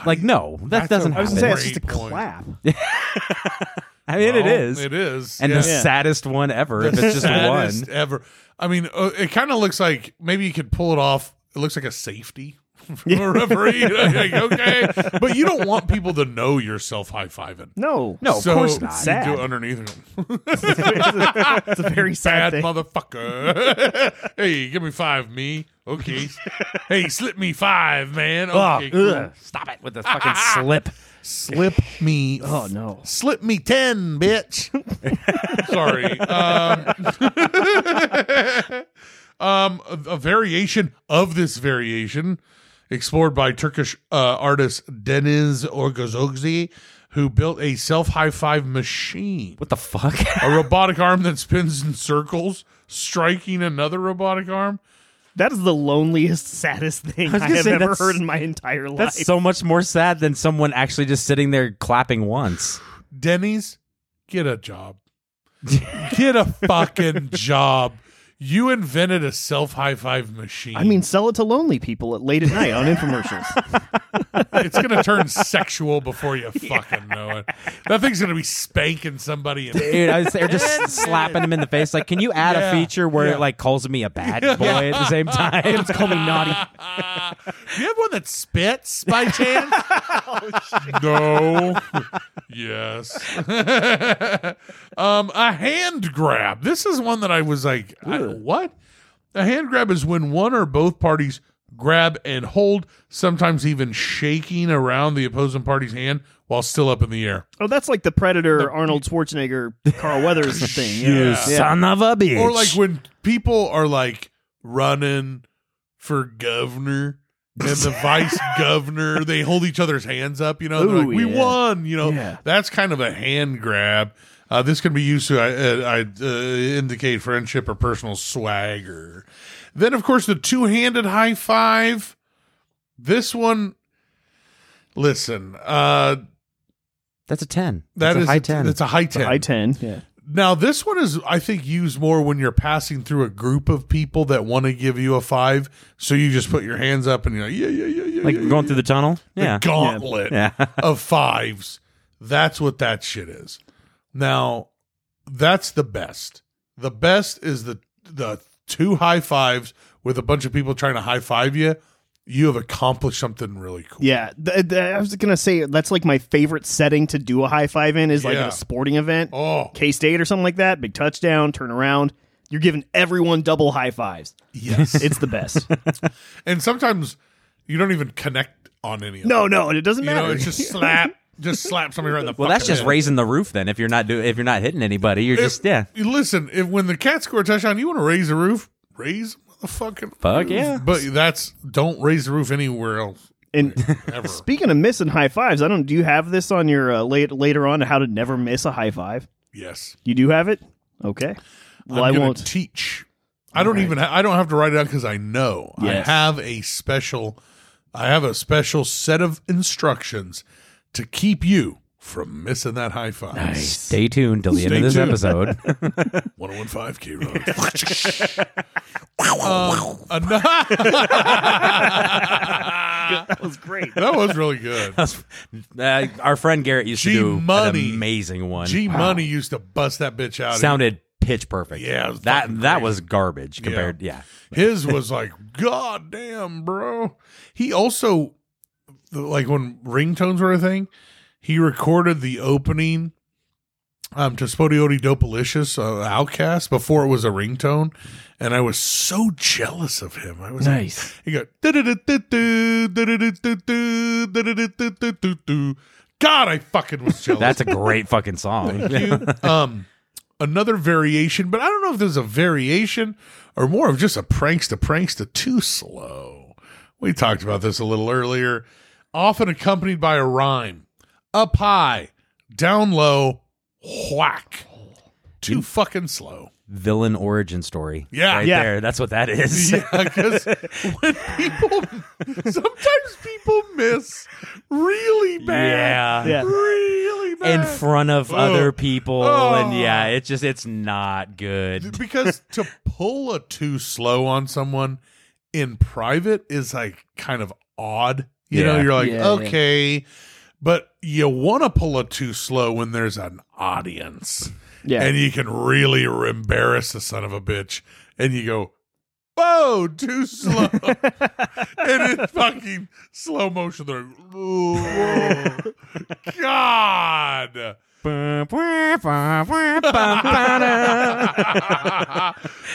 Like no, that That's doesn't I was happen. gonna say it's just a point. clap. I mean, it Well, is, It is. and yeah. the saddest one ever. if it's just Saddest one, ever. I mean, uh, it kind of looks like maybe you could pull it off. It looks like a safety from a referee. like, okay, but you don't want people to know you're self high fiving. No, No, of so course not. You Sad. do it underneath them. it's a very sad Bad thing. motherfucker. hey, give me five, me. Okay. hey, slip me five, man. Ugh, Okay, cool. stop it with the fucking slip. Slip me. Oh no. Slip me 10, bitch. Sorry. Um, um, a, a variation of this variation explored by Turkish uh, artist Deniz Orgozogzi, who built a self high five machine. What the fuck? A robotic arm that spins in circles, striking another robotic arm. That is the loneliest, saddest thing was I have say, ever heard in my entire life. That's so much more sad than someone actually just sitting there clapping once. Denny's, get a job. get a fucking job. You invented a self high five machine. I mean, sell it to lonely people at late at night on infomercials. it's gonna turn sexual before you fucking know it. That thing's gonna be spanking somebody. In- Dude, I was there just slapping him in the face. Like, can you add Yeah, a feature where yeah. it like calls me a bad boy at the same time? It's called me naughty. Do you have one that spits by chance? no. yes. um, a hand grab. This is one that I was like, I- what? A hand grab is when one or both parties grab and hold, sometimes even shaking around the opposing party's hand while still up in the air. Oh, that's like the Predator, Arnold Schwarzenegger, Carl Weathers thing. Yeah. Yeah. Son of a bitch. Or like when people are like running for governor and the vice governor, they hold each other's hands up, you know, they're Ooh, like, we yeah. won, you know, Yeah. that's kind of a hand grab. Uh, this can be used to uh, uh, uh, indicate friendship or personal swagger. Then, of course, the two handed high five. This one, listen, uh, That's a 10. that That's is a high 10. It's a high ten. I ten. Yeah. Now, this one is, I think, used more when you're passing through a group of people that want to give you a five. So you just put your hands up and you're like, yeah, yeah, yeah, yeah. like yeah, going yeah. through the tunnel? The Yeah. gauntlet Yeah. of fives. That's what that shit is. Now, that's the best. The best is the the two high fives with a bunch of people trying to high five you. you have accomplished something really cool. Yeah, th- th- I was gonna say that's like my favorite setting to do a high five in is like Yeah. a sporting event, Oh, K State or something like that. Big touchdown, turn around. You're giving everyone double high fives. yes. It's the best. and sometimes you don't even connect on any of no, them. no, and it doesn't You matter. know, it's just slap, just slap somebody right in the Well, that's just head. raising the roof. Then, if you're not doing, if you're not hitting anybody, you're just yeah. Listen, if when the Cats score a touchdown, you want to raise the roof, raise the fucking Fuck roof. yeah. But that's don't raise the roof anywhere else and ever. speaking of missing high fives, I don't. Do you have this on your uh, late, later on how to never miss a high five? yes, You do have it. Okay. Well, I'm I won't. teach. I don't even. Ha- I don't have to write it out because I know. Yes. I have a special. I have a special set of instructions to keep you from missing that high five. Stay tuned till the end of this tuned. episode. 1015 K Rock. um, ano- that was great. that was really good. uh, our friend Garrett used to G do Money. an amazing one. G Money used to bust that bitch out. sounded pitch perfect. Yeah, it was that fucking that crazy. was garbage compared. Yeah, His was like, God damn, bro. He also, like when ringtones were a thing, he recorded the opening um, to SpottieOttieDopaliscious uh, OutKast before it was a ringtone. And I was so jealous of him. I was Nice. Like, he got. "Du-du-du-du-du, du-du-du-du-du, du-du-du-du-du-du." God, I fucking was jealous. that's a great fucking song. um another variation, but I don't know if there's a variation or more of just a prankster prankster too slow. We talked about this a little earlier. Often accompanied by a rhyme. Up high, down low, whack. Too mm. fucking slow. Villain origin story. Yeah. right Yeah. there. That's what that is. Yeah, because when people sometimes people miss really bad. Yeah. Yeah. Really bad. In front of Oh. other people, Oh. and yeah, it's just it's not good. because to pull a too slow on someone in private is like kind of odd. You know, you're like, Yeah, yeah. okay, but you want to pull a too slow when there's an audience Yeah. and you can really embarrass the son of a bitch and you go, whoa, too slow. and it's fucking slow motion. They're like, "Ooh, God.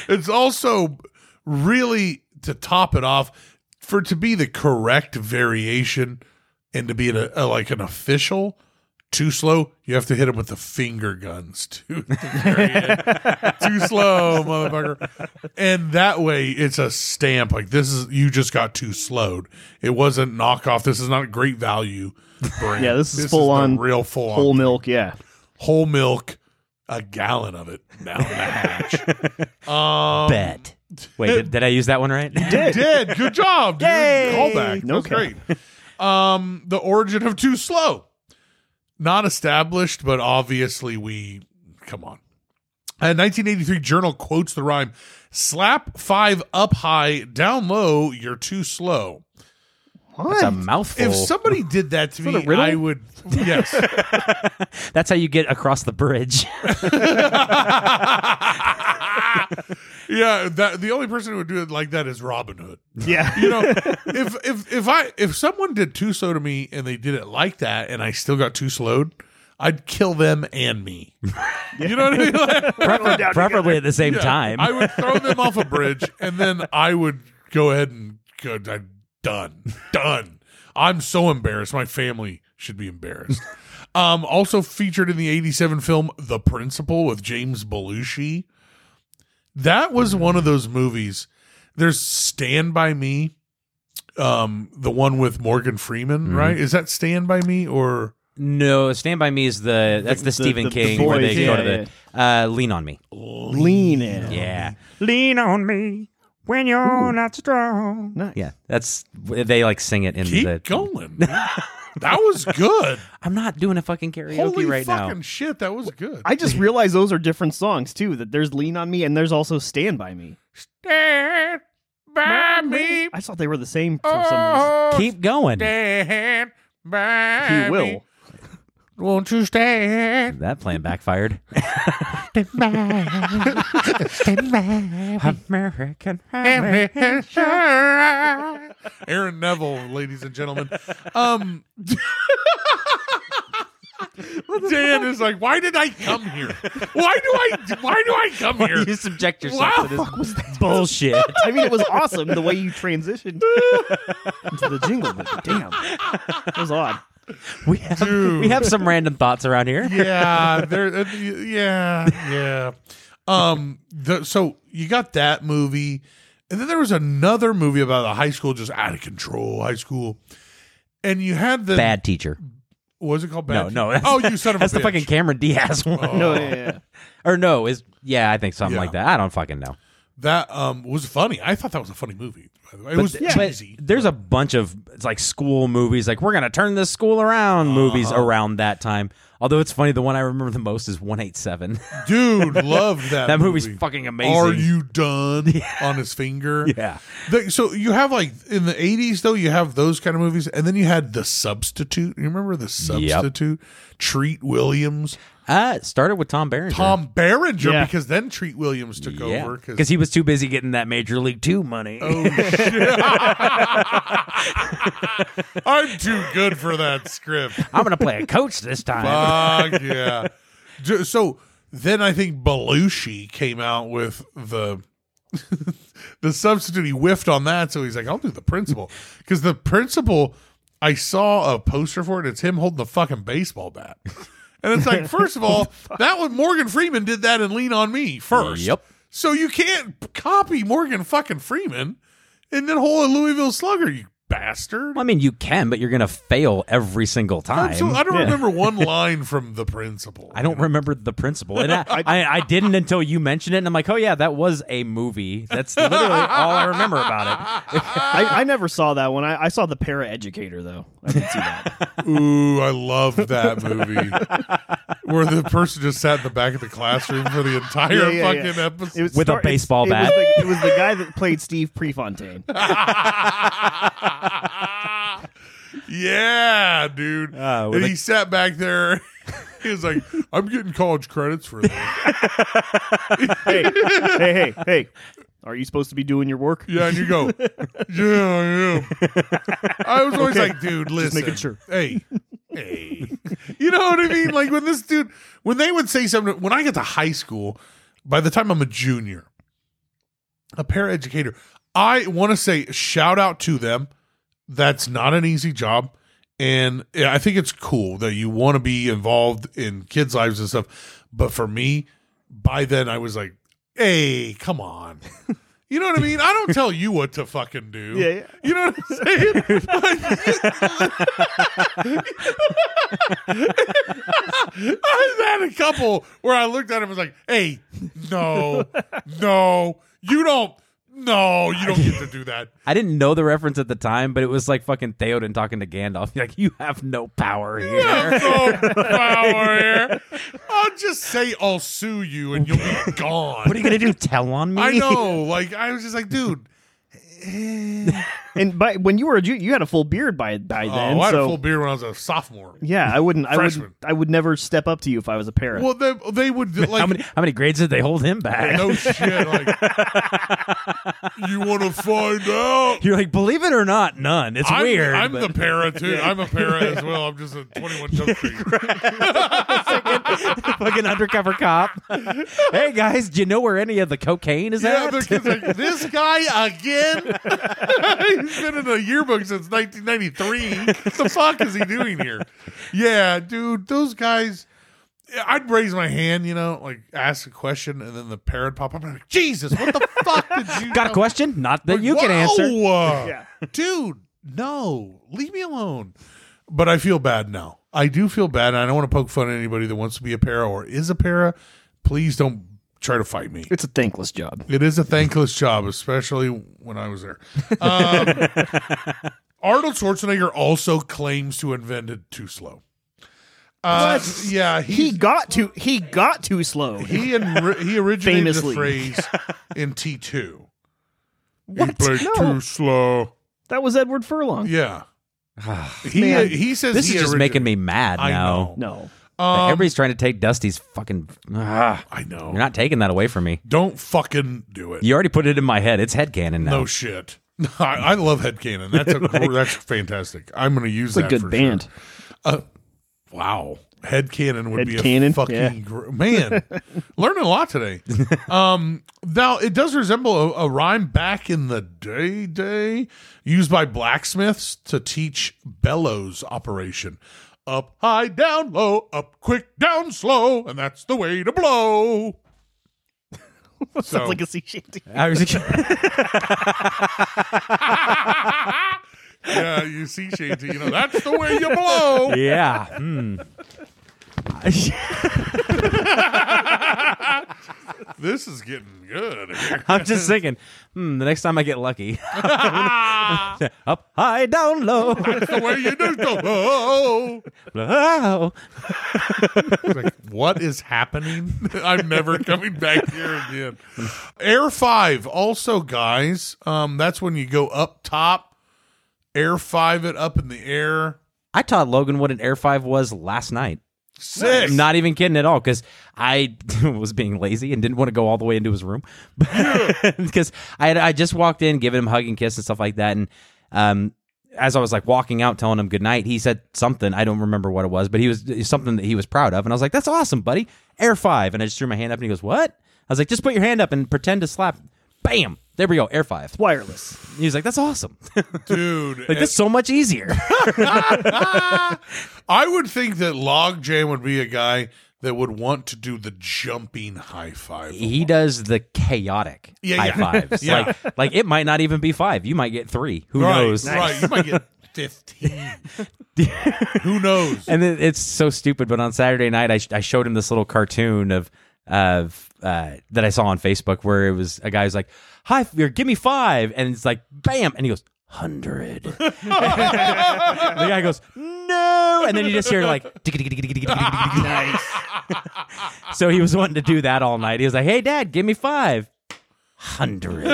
it's also really to top it off for it to be the correct variation and to be a, a- like an official too slow you have to hit him with the finger guns too at the very end. too slow motherfucker and that way it's a stamp like this is you just got too slowed it wasn't knockoff this is not great value brand. Yeah, this is full the on real full Whole on milk. Yeah. whole milk, a gallon of it down the hatch. um, Bet. Wait, did, did I use that one right? you did. Good job. Dude. Yay! Callback. That was Okay. great. Um, the origin of too slow. Not established, but obviously we come on. A 1983 journal quotes the rhyme slap five up high, down low, you're too slow. It's a mouthful. If somebody did that to that me. I would. Yes. That's how you get across the bridge. yeah, that the only person who would do it like that is Robin Hood. Yeah. You know, if if if I if someone did too slow to me and they did it like that and I still got too slowed, I'd kill them and me. You know what I mean? Like, Prefer- preferably at the same yeah, time. I would throw them off a bridge and then I would go ahead and go. I'm done, done. I'm so embarrassed. My family should be embarrassed. Um, also featured in the '87 film The Principal with James Belushi. That was one of those movies. There's Stand by Me, um, the one with Morgan Freeman, Mm-hmm. right? Is that Stand by Me or no, Stand by Me is the that's the, The- Stephen the- the King where they boys, go to the uh, Lean on Me. Lean in. Yeah, lean on me when you're not strong. Nice. Yeah, that's they like sing it in keep the. going? that was good. I'm not doing a fucking karaoke Holy right fucking now. shit, that was good. I just realized those are different songs too. That there's "Lean on Me" and there's also "Stand by Me." Stand by me. I thought they were the same for some oh, Keep going. Stand by reason. He me. will. Won't you stay? That plan backfired. American Aaron Neville, ladies and gentlemen. Um, Dan is like, why did I come here? Why do I? Why do I come here? You subject yourself Wow. to this bullshit. I mean, it was awesome the way you transitioned into the jingle, but damn, it was odd. We have Dude. we have some random thoughts around here. yeah, there. uh, yeah, yeah. Um, the, so you got that movie, and then there was another movie about a high school just out of control high school, and you had the Bad teacher. Was it called? No, Bad no. Teacher? That's, oh, you son of a That's the bitch. fucking Cameron Diaz one. Oh. No, yeah, yeah. Or no, is yeah, I think something Yeah. like that. I don't fucking know. That um was funny. I thought that was a funny movie. By the way, it But was th- cheesy. there's a bunch of it's like school movies, like we're gonna turn this school around movies Uh-huh. around that time. Although it's funny, the one I remember the most is One Eight Seven. dude loved that. That movie's movie. fucking amazing. Are you done on his finger? Yeah. The- so you have like in the eighties though, you have those kind of movies, and then you had the substitute. You remember the substitute? Treat Williams, Uh, it started with Tom Berenger. Tom Berenger, Yeah. because then Treat Williams took yeah, over because he was too busy getting that Major League Two money. Oh, shit. I'm too good for that script. I'm gonna play a coach this time. Fuck yeah. Ju- So then I think Belushi came out with the the substitute. He whiffed on that, so he's like, "I'll do the principal." Because the principal, I saw a poster for it. It's him holding the fucking baseball bat, and it's like, first of all, that one Morgan Freeman did that and Lean on Me first. Yep. So you can't copy Morgan fucking Freeman and then hold a Louisville Slugger, you bastard. Well, I mean, you can, but you're gonna fail every single time. So I don't Yeah. remember one line from the principal. I don't remember the principal, and I, I, I didn't until you mentioned it, and I'm like, oh yeah, that was a movie. That's literally all I remember about it. I, I never saw that one. I, I saw the para educator though. I did see that. Ooh, I love that movie. Where the person just sat in the back of the classroom for the entire Yeah, yeah, fucking yeah. episode. It was With a baseball bat. It was, the, it was the guy that played Steve Prefontaine. yeah, dude. Uh, and a- he sat back there. He was like, I'm getting college credits for this. hey, hey, hey, hey. Are you supposed to be doing your work? Yeah, and you go, Yeah, I am. I was always like, dude, listen. making sure. Hey, hey. You know what I mean? Like when this dude, when they would say something, when I get to high school, by the time I'm a junior, a paraeducator, I want to say shout out to them. That's not an easy job. And I think it's cool that you want to be involved in kids' lives and stuff. But for me, by then I was like, hey, come on. You know what I mean? I don't tell you what to fucking do. Yeah, yeah. You know what I'm saying? I've had a couple where I looked at him and was like, hey, no, no, you don't, no, you don't get to do that. I didn't know the reference at the time, but it was like fucking Theoden talking to Gandalf. Like, you have no power You have here. no power here. I'll just say I'll sue you and you'll be gone. what are you gonna do? Tell on me? I know. Like, I was just like, dude. Eh. And by when you were a junior, you had a full beard by by Oh, then. I had so a full beard when I was a sophomore. yeah, I wouldn't. I would. Freshman. I would never step up to you if I was a parent. Well, they, they would like how many how many grades did they hold him back? no shit. Like, you want to find out? You're like, believe it or not, none. It's I'm, weird. I'm but- the para too. I'm a para as well. I'm just a 21 Jump Street. fucking undercover cop. hey guys, do you know where any of the cocaine is Yeah, at? the kid's like, this guy again? He's been in a yearbook since 1993. What the fuck is he doing here? Yeah, dude, those guys. I'd raise my hand, you know, like ask a question, and then the parrot pop up. I'm like, Jesus, what the fuck did you? Got a question? Not that you can answer. Yeah. dude, no, leave me alone. But I feel bad now. I do feel bad, and I don't want to poke fun at anybody that wants to be a para or is a para. Please don't try to fight me. it's a thankless job. It is a thankless job, especially when I was there. Um, Arnold Schwarzenegger also claims to have invented too slow. Uh, yeah, He he got too. He got too slow. he and he originated Famously. the phrase in T two. What? He played No. too slow. That was Edward Furlong. Yeah, he Man, he says This he is just origi- making me mad I now. know. No. Um, Everybody's trying to take Dusty's fucking. Ah, I know. you're not taking that away from me. Don't fucking do it. You already put it in my head. It's headcanon now. No shit. I, I love Headcanon. That's a, that's fantastic. I'm going to use It's a that good for band. Sure. Wow. Headcanon would be a Headcanon, fucking yeah. gr- man. Learning a lot today. Um, now it does resemble a, a rhyme back in the day, day used by blacksmiths to teach bellows operation. Up high, down low, up quick, down slow, and that's the way to blow. So- Sounds like a sea shanty. I was yeah, you see, Shanty, you know that's the way you blow. yeah. Hmm. This is getting good. I'm just thinking, hmm, the next time I get lucky. Up, high, down, low. That's the way you do go. Oh. Blow. Like, what is happening? I'm never coming back here again. Air five, also, guys. Um, that's when you go up top, air five it up in the air. I taught Logan what an Air 5 was last night. I'm not even kidding at all because I was being lazy and didn't want to go all the way into his room because I had I just walked in, giving him a hug and kiss and stuff like that, and um, as I was like walking out, telling him goodnight, he said something I don't remember what it was, but he was something that he was proud of, and I was like, "That's awesome, buddy, Air Five, and I just threw my hand up, and he goes, "What?" I was like, "Just put your hand up and pretend to slap." Bam! There we go, Air Five. Wireless. He's like, "That's awesome, dude. like Dude, that's so much easier." I would think that Logjam would be a guy that would want to do the jumping high five. he does the chaotic Yeah, high yeah. fives. Yeah. Like, like it might not even be five. You might get three. Who right, knows? Right. You might get 15. Who knows? And then it's so stupid. But on Saturday night, I, sh- I showed him this little cartoon of of uh, that I saw on Facebook where it was a guy who's like, "Hi, give me five. and it's like, "Bam!" and he goes, hundred. the guy goes, "No!" and then you just hear like, Nice. so he was wanting to do that all night. He was like, "Hey, Dad, give me five. Hundred.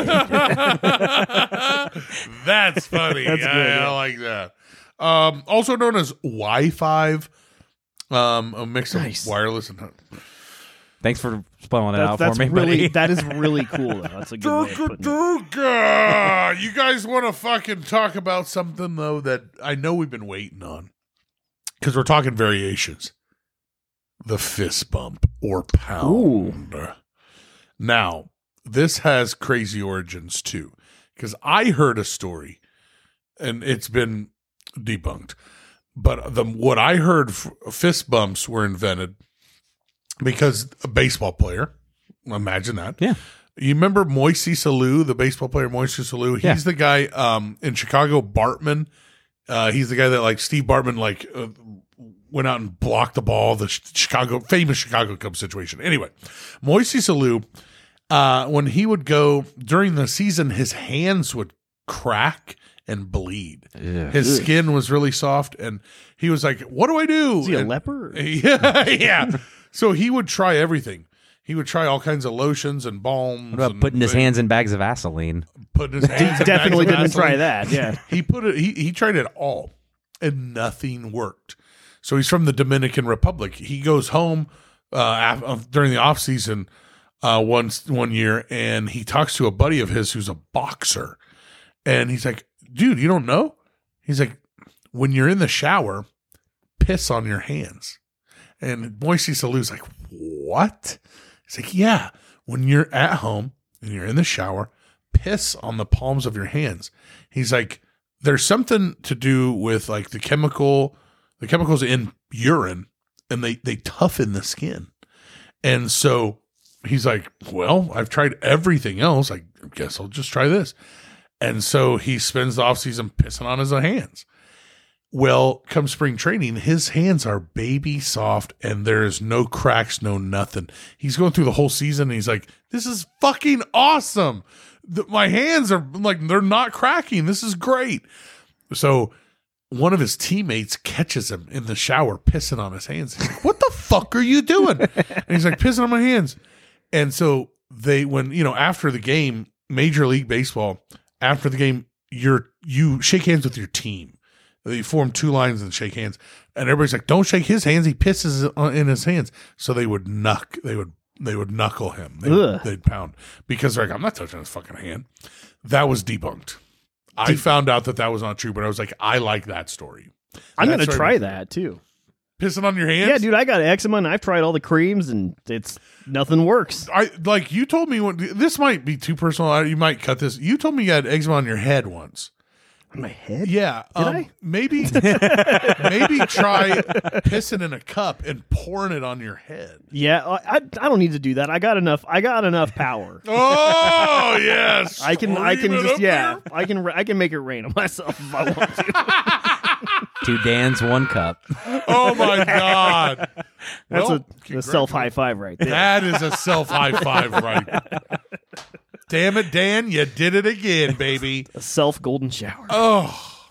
That's funny. That's Yeah, good, I yeah. like that. Um, also known as Wi-Fi, um, a mix Nice. of wireless and Thanks for spelling it out that's for me, really buddy. that is really cool. Though. That's a good way Durga, putting durga. You guys want to fucking talk about something though that I know we've been waiting on because we're talking variations. The fist bump or pound. Now, this has crazy origins too, because I heard a story, and it's been debunked. But the what I heard, f- fist bumps were invented because a baseball player. Imagine that. Yeah. You remember Moises Alou, the baseball player Moises Alou? He's Yeah. the guy um, in Chicago, Bartman. Uh, he's the guy that like Steve Bartman like uh, went out and blocked the ball, the Chicago famous Chicago Cubs situation. Anyway, Moises Alou, uh, when he would go during the season, his hands would crack and bleed. His skin was really soft, and he was like, "What do I do?" Is he a And- leper? yeah, yeah. So he would try everything. He would try all kinds of lotions and balms. What about and- putting his and hands in bags of Vaseline? putting his hands in Definitely bags of didn't try Vaseline. that. Yeah. He put it. He he tried it all, and nothing worked. So he's from the Dominican Republic. He goes home uh, af- during the off season uh, once one year, and he talks to a buddy of his who's a boxer, and he's like, "Dude, you don't know?" He's like, "When you're in the shower, piss on your hands." And Moises Alou's like, "What?" He's like, "Yeah, when you're at home and you're in the shower, piss on the palms of your hands." He's like, "There's something to do with like the chemical, the chemicals in urine, and they they toughen the skin." And so he's like, "Well, I've tried everything else. I guess I'll just try this." And so he spends the offseason pissing on his hands. Well, come spring training, his hands are baby soft and there is no cracks, no nothing. He's going through the whole season and he's like, This is fucking awesome. The, my hands are like, they're not cracking. This is great. So one of his teammates catches him in the shower pissing on his hands. He's like, What the fuck are you doing? And he's like, Pissing on my hands. And so they, when, you know, after the game, Major League Baseball, after the game, you're, you shake hands with your team They form two lines and shake hands, and everybody's like, "Don't shake his hands. He pisses in his hands." So they would knuck. They would they would knuckle him. They, Ugh. they'd pound because they're like, "I'm not touching his fucking hand." That was debunked. I found out that that was not true, but I was like, I like that story. I'm That's gonna right. try that too. Pissing on your hands? Yeah, dude, I got eczema and I've tried all the creams and it's nothing works. I like you told me what this might be too personal. You might cut this. You told me you had eczema on your head once. On my head? Yeah, um, I? maybe maybe try pissing in a cup and pouring it on your head. Yeah, I, I I don't need to do that. I got enough. I got enough power. Oh yes, I can I can just yeah there. I can I can make it rain on myself if I want to. Two Dan's, one cup. Oh my god, That's Well, a, a self high five right there. That is a self high five, right? Damn it, Dan, you did it again, baby. A self golden shower. Oh,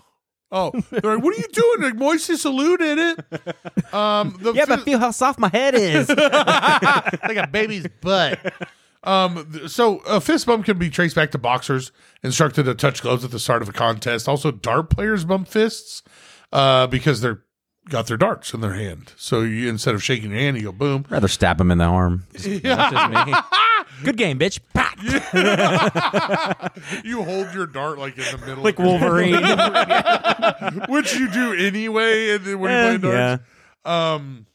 oh, they're like, what are you doing? Like Moisty salute in it. Um, the Yeah, but feel how soft my head is. like a baby's butt. Um, th- so a fist bump can be traced back to boxers instructed to touch gloves at the start of a contest. Also, dart players bump fists uh, because they're got their darts in their hand. So you instead of shaking your hand, you go boom. Rather stab him in the arm. That's just me. Good game, bitch. Pat. You hold your dart like in the middle, Like of your- Wolverine. which you do anyway. And then when you Eh, play yeah. darts, um,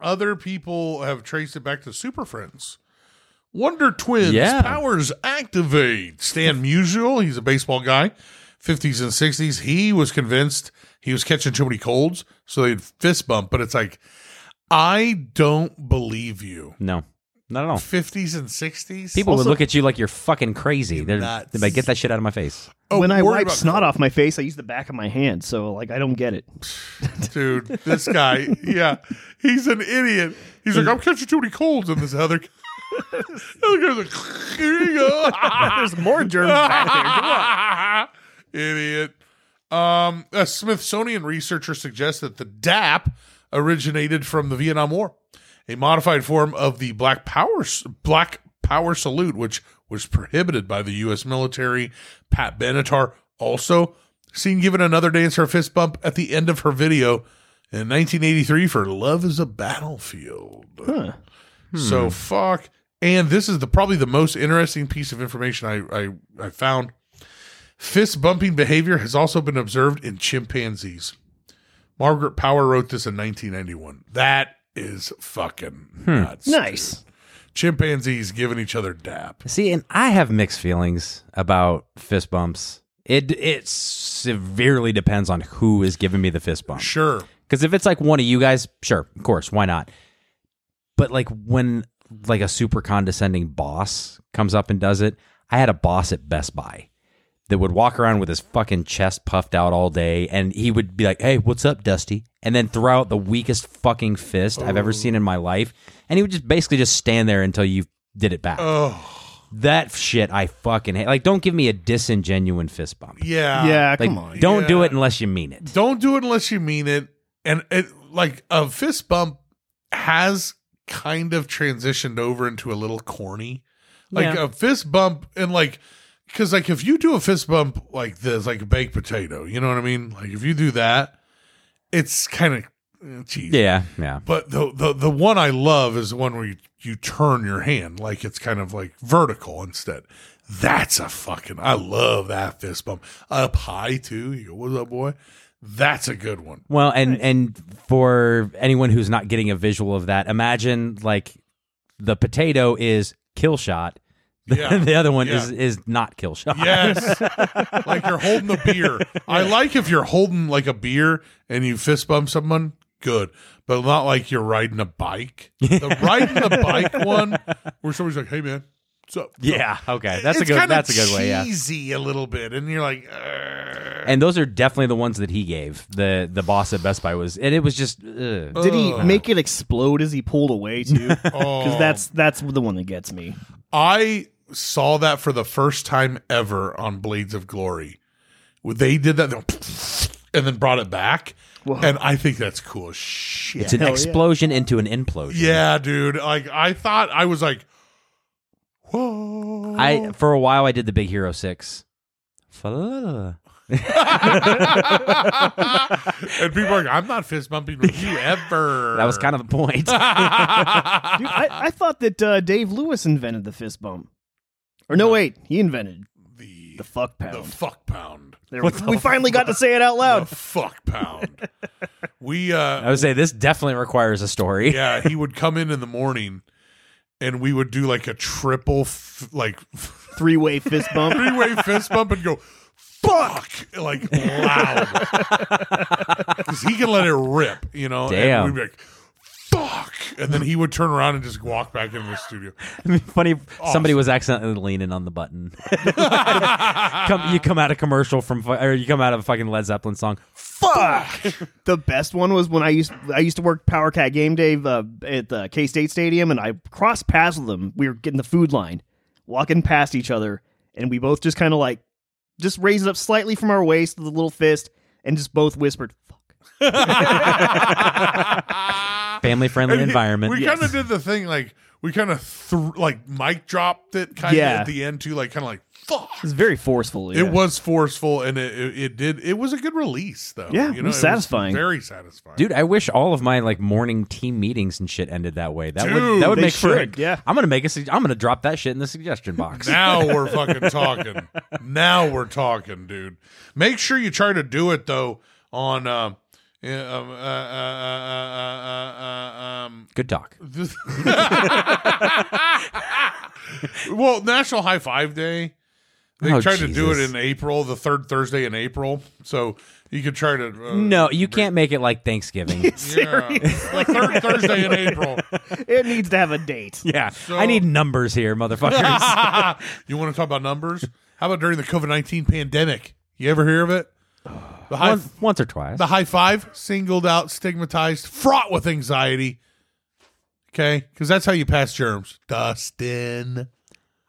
other people have traced it back to Super Friends. Wonder Twins Yeah. powers activate. Stan Musial, he's a baseball guy, 50s and 60s. He was convinced he was catching too many colds, so they'd fist bump. But it's like, I don't believe you. No, not at all. 50s and 60s? People Also- would look at you like you're fucking crazy. They're, nuts. they're like, get that shit out of my face. Oh, when I worry wipe about snot off my face, I use the back of my hand. So like I don't get it. dude. This guy, yeah, he's an idiot. He's like, I'm catching too many colds, and this other, other guy's like, here you go, There's more germs back there. Idiot. Um, a Smithsonian researcher suggests that the DAP originated from the Vietnam War, a modified form of the Black Power Black Power salute, which was prohibited by the U.S. military. Pat Benatar also seen giving another dancer a fist bump at the end of her video in 1983 for "Love Is a Battlefield." Huh. Hmm. So fuck. And this is the probably the most interesting piece of information I I, I found. Fist bumping behavior has also been observed in chimpanzees. Margaret Power wrote this in 1991. That is fucking hmm. nuts. Nice. Chimpanzees giving each other dap. See, and I have mixed feelings about fist bumps. It it severely depends on who is giving me the fist bump. Sure. Because if it's like one of you guys, sure, of course, why not? But like when like a super condescending boss comes up and does it, I had a boss at Best Buy that would walk around with his fucking chest puffed out all day, and he would be like, "Hey, what's up, Dusty?" And then throw out the weakest fucking fist I've ever seen in my life, and he would just basically just stand there until you did it back. Oh, that shit I fucking hate. Like, don't give me a disingenuine fist bump. yeah. yeah, Like, come on. don't do it unless you mean it. Don't do it unless you mean it. And it like a fist bump has kind of transitioned over into a little corny. Like Yeah. a fist bump and like because like if you do a fist bump like this, like a baked potato, you know what I mean? Like if you do that, it's kind of eh, cheesy. Yeah, yeah. But the, the the one I love is the one where you, you turn your hand like it's kind of like vertical instead. That's a fucking I love that fist bump. Up high too. You go, what's up, boy? That's a good one. Well, and and for anyone who's not getting a visual of that, imagine like the potato is kill shot. Yeah. the other one Yeah. is is not kill shot. Yes. like you're holding a beer. I like if you're holding like a beer and you fist bump someone, good. But not like you're riding a bike. The riding the bike one where somebody's like, hey man, what's up? Yeah. Okay. That's a good. That's a good way. Yeah. Cheesy a little bit. And you're like, "Argh." And those are definitely the ones that he gave. The the boss at Best Buy was, and it was just. Ugh. Did he Ugh. make it explode as he pulled away too? Because Oh. that's that's the one that gets me. I saw that for the first time ever on Blades of Glory. They did that and then brought it back. Whoa. And I think that's cool as shit. It's an Hell yeah. explosion into an implosion. yeah, dude. Like I thought I was like, whoa. I for a while I did the Big Hero Six. And people are like, I'm not fist bumping with you ever. That was kind of the point. Dude, I, I thought that uh, Dave Lewis invented the fist bump. Or no, wait, he invented the the fuck pound. the fuck pound. There we, we finally got to say it out loud. The fuck pound. we uh I would say this definitely requires a story. yeah, he would come in in the morning and we would do like a triple f- like Three way fist bump. three-way fist bump and go fuck like loud. Cuz he can let it rip, you know. Damn. And we'd be like fuck and then he would turn around and just walk back into the studio. It'd be funny if somebody was accidentally leaning on the button. come, you come out of commercial from, fu- or you come out of a fucking Led Zeppelin song. Fuck. The best one was when I used I used to work Power Cat Game Day uh, at the K State Stadium, and I crossed paths with them. We were getting the food line, walking past each other, and we both just kind of like just raised it up slightly from our waist with a little fist, and just both whispered "fuck." Family friendly environment. We Yes. kind of did the thing like we kind of th- like mic dropped it kind of Yeah. at the end too, like kind of like fuck. It's very forceful. yeah. It was forceful and it, it, it did. It was a good release though. Yeah, you it was satisfying. very satisfying, Dude, I wish all of my like morning team meetings and shit ended that way. That would Dude, that would they make for. yeah. I'm gonna make a. sug- I'm gonna drop that shit in the suggestion box. Now we're fucking talking. now we're talking, dude. Make sure you try to do it though on. Um, yeah, um, uh, uh, uh, uh, uh, um, Good talk. well, National High Five Day. They Oh, tried to do it Jesus. in April, the third Thursday in April. So you could try to. Uh, No, you can't make it like Thanksgiving. Yeah, Serious. the third Thursday in April. It needs to have a date. yeah, I need numbers here, motherfuckers. you want to talk about numbers? How about during the COVID nineteen pandemic? You ever hear of it? The high, once, once or twice. the high five, singled out, stigmatized, fraught with anxiety. Okay, because that's how you pass germs. Dustin,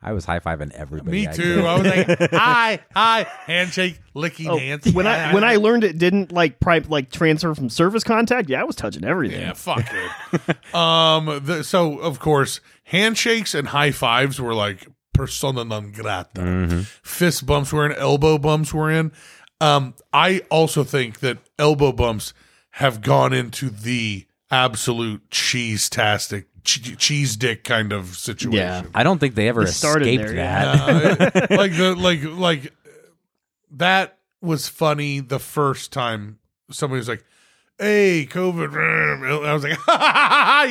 I was high fiving everybody. me I too. knew. I was like, hi, hi, handshake, licking Oh, hands. when I when I learned it didn't like pri- like transfer from surface contact, yeah, I was touching everything. Yeah, fuck it. um, the, so of course, handshakes and high fives were like persona non grata. Fist bumps were in, elbow bumps were in. Um, I also think that elbow bumps have gone into the absolute cheese tastic, che- cheese dick kind of situation. Yeah. I don't think they ever It started escaped there, that. Uh, like the like like that was funny the first time somebody was like hey covid i was like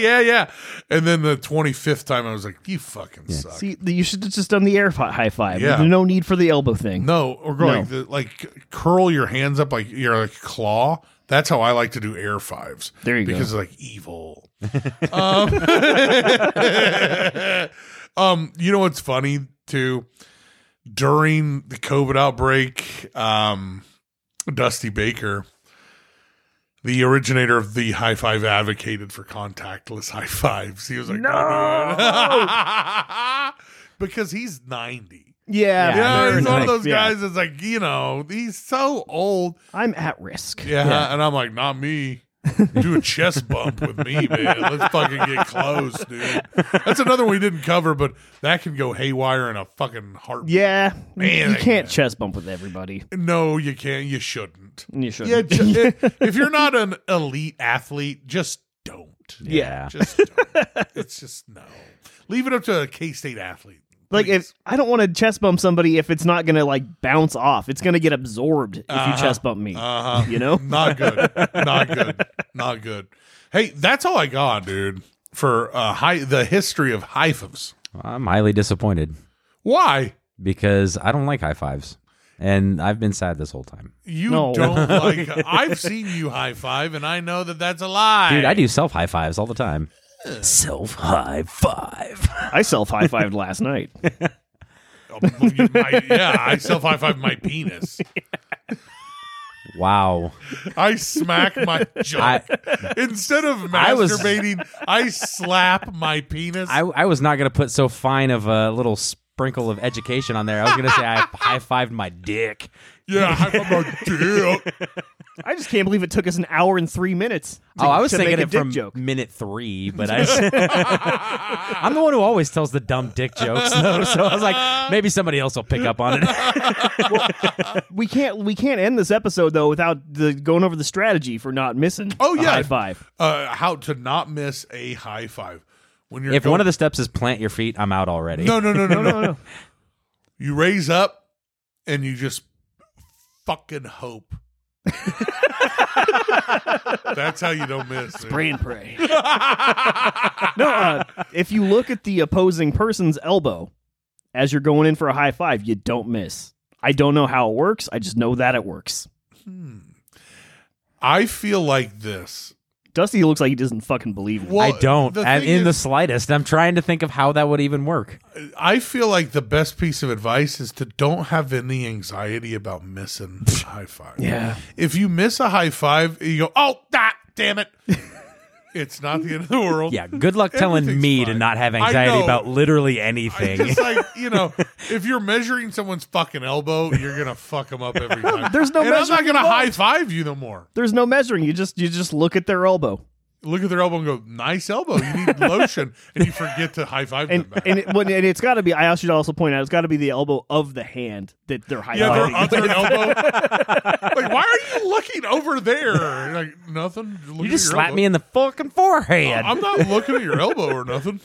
yeah yeah and then the 25th time i was like you fucking suck See, you should have just done the air high five. Yeah. There's no need for the elbow thing. no or go No. like the, like curl your hands up like you're like claw that's how i like to do air fives There you go. because it's like evil um, um you know what's funny too during the covid outbreak um dusty baker the originator of the high five advocated for contactless high fives he was like no because he's 90 Yeah, yeah, very he's one of nice. those Yeah. guys that's like, you know, he's so old. I'm at risk. Yeah, and I'm like, not me. Do a chest bump with me, man. Let's fucking get close, dude. That's another one we didn't cover, but that can go haywire in a fucking heartbeat. Yeah, Man, you can't chest bump with everybody. No, you can't. You shouldn't. You should. Yeah, ju- if you're not an elite athlete, just don't. Yeah. Just don't. it's just no. Leave it up to a K State athlete. Like please. if I don't want to chest bump somebody if it's not gonna like bounce off. It's gonna get absorbed if Uh-huh. you chest bump me. Uh-huh. You know? Not good. Not good. Not good. Hey, that's all I got, dude. For uh high the history of high fives. I'm highly disappointed Why? because I don't like high fives, and I've been sad this whole time. You No. don't like I've seen you high five and I know that that's a lie. Dude, I do self high fives all the time. Self high five. I self high fived last night. Oh, you might- yeah, I self high five my penis. Wow. I smack my jaw. Instead of I was- masturbating, I slap my penis. I, I was not going to put so fine of a little sprinkle of education on there. I was going to say I high fived my dick. Yeah, high five my dick. I just can't believe it took us an hour and three minutes. To, Oh, I was to thinking make a it dick from joke. minute three, but I I'm the one who always tells the dumb dick jokes though, so I was like, maybe somebody else will pick up on it. We can't we can't end this episode though without the going over the strategy for not missing. Oh, a yeah. high five. Uh, how to not miss a high five when you're if going- one of the steps is plant your feet, I'm out already. no no no no No, no no, no. you raise up and you just fucking hope. That's how you don't miss. man. Spray and pray. no, uh, if you look at the opposing person's elbow as you're going in for a high five, you don't miss. I don't know how it works. I just know that it works. I feel like this. Dusty looks like he doesn't fucking believe it. Well, I don't, the and thing in the is- slightest. I'm trying to think of how that would even work. I feel like the best piece of advice is to don't have any anxiety about missing a high five. Yeah. If you miss a high five, you go, oh, that, damn it. It's not the end of the world. Yeah, good luck telling Everything's me to fine. not have I anxiety know. about literally anything. just like, you know, if you're measuring someone's fucking elbow, you're going to fuck them up every time. There's no and I'm not measuring going to involved. high five you no more. There's no measuring. You just you just look at their elbow. Look at their elbow and go, nice elbow. You need lotion. And you forget to high five And them back. and, it, when, and it's got to be. I should also point out it's got to be the elbow of the hand that they're high Yeah, their other elbow. like, why are you looking over there? Like nothing. Look you just your slapped elbow. me in the fucking forehead. I'm not looking at your elbow or nothing.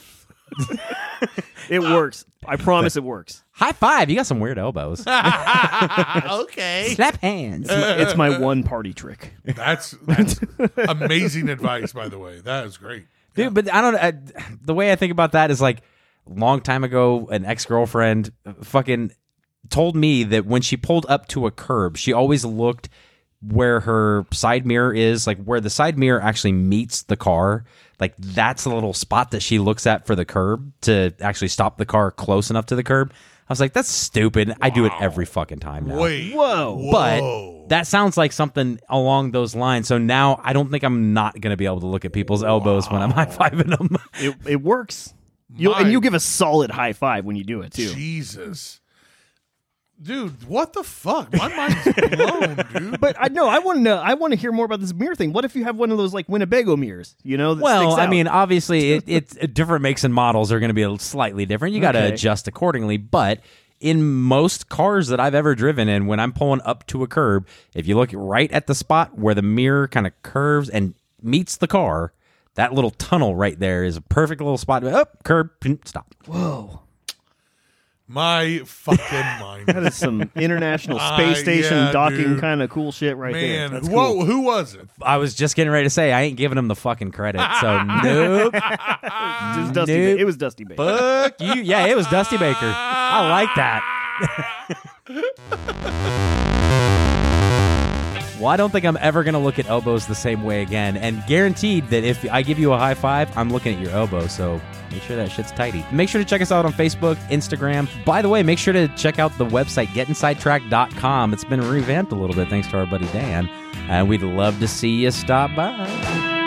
It works. I promise it works. High five! You got some weird elbows. okay. Slap hands. It's my one party trick. That's that's amazing advice, by the way. That is great. dude. But I don't. I, the way I think about that is like, long time ago, an ex girlfriend fucking told me that when she pulled up to a curb, she always looked where her side mirror is, like where the side mirror actually meets the car. Like that's the little spot that she looks at for the curb to actually stop the car close enough to the curb. I was like, that's stupid. I do it every fucking time now. Wait. Whoa. But that sounds like something along those lines. So now I don't think I'm not going to be able to look at people's elbows when I'm high fiving them. It, it works. You My- and you give a solid high five when you do it too. Jesus. Dude, what the fuck? My mind's blown, dude. But I know I want to know. I want to hear more about this mirror thing. What if you have one of those like Winnebago mirrors? You know, that well, sticks I mean, obviously, it, it's different makes and models are going to be a slightly different. You got to Okay. adjust accordingly. But in most cars that I've ever driven in, when I'm pulling up to a curb, if you look right at the spot where the mirror kind of curves and meets the car, that little tunnel right there is a perfect little spot. Up, oh, curb, stop. whoa, My fucking mind. that is some international Ah, space station yeah, docking dude. kind of cool shit right Man, there. That's whoa, cool. who was it? I was just getting ready to say I ain't giving him the fucking credit. So nope. It was Dusty. Nope. Ba- it was Dusty Baker. Fuck you. Yeah, it was Dusty Baker. I like that. well, I don't think I'm ever going to look at elbows the same way again. And guaranteed that if I give you a high five, I'm looking at your elbow. So make sure that shit's tidy. Make sure to check us out on Facebook, Instagram. By the way, make sure to check out the website, getinsidetrack.com. It's been revamped a little bit thanks to our buddy Dan. And we'd love to see you stop by.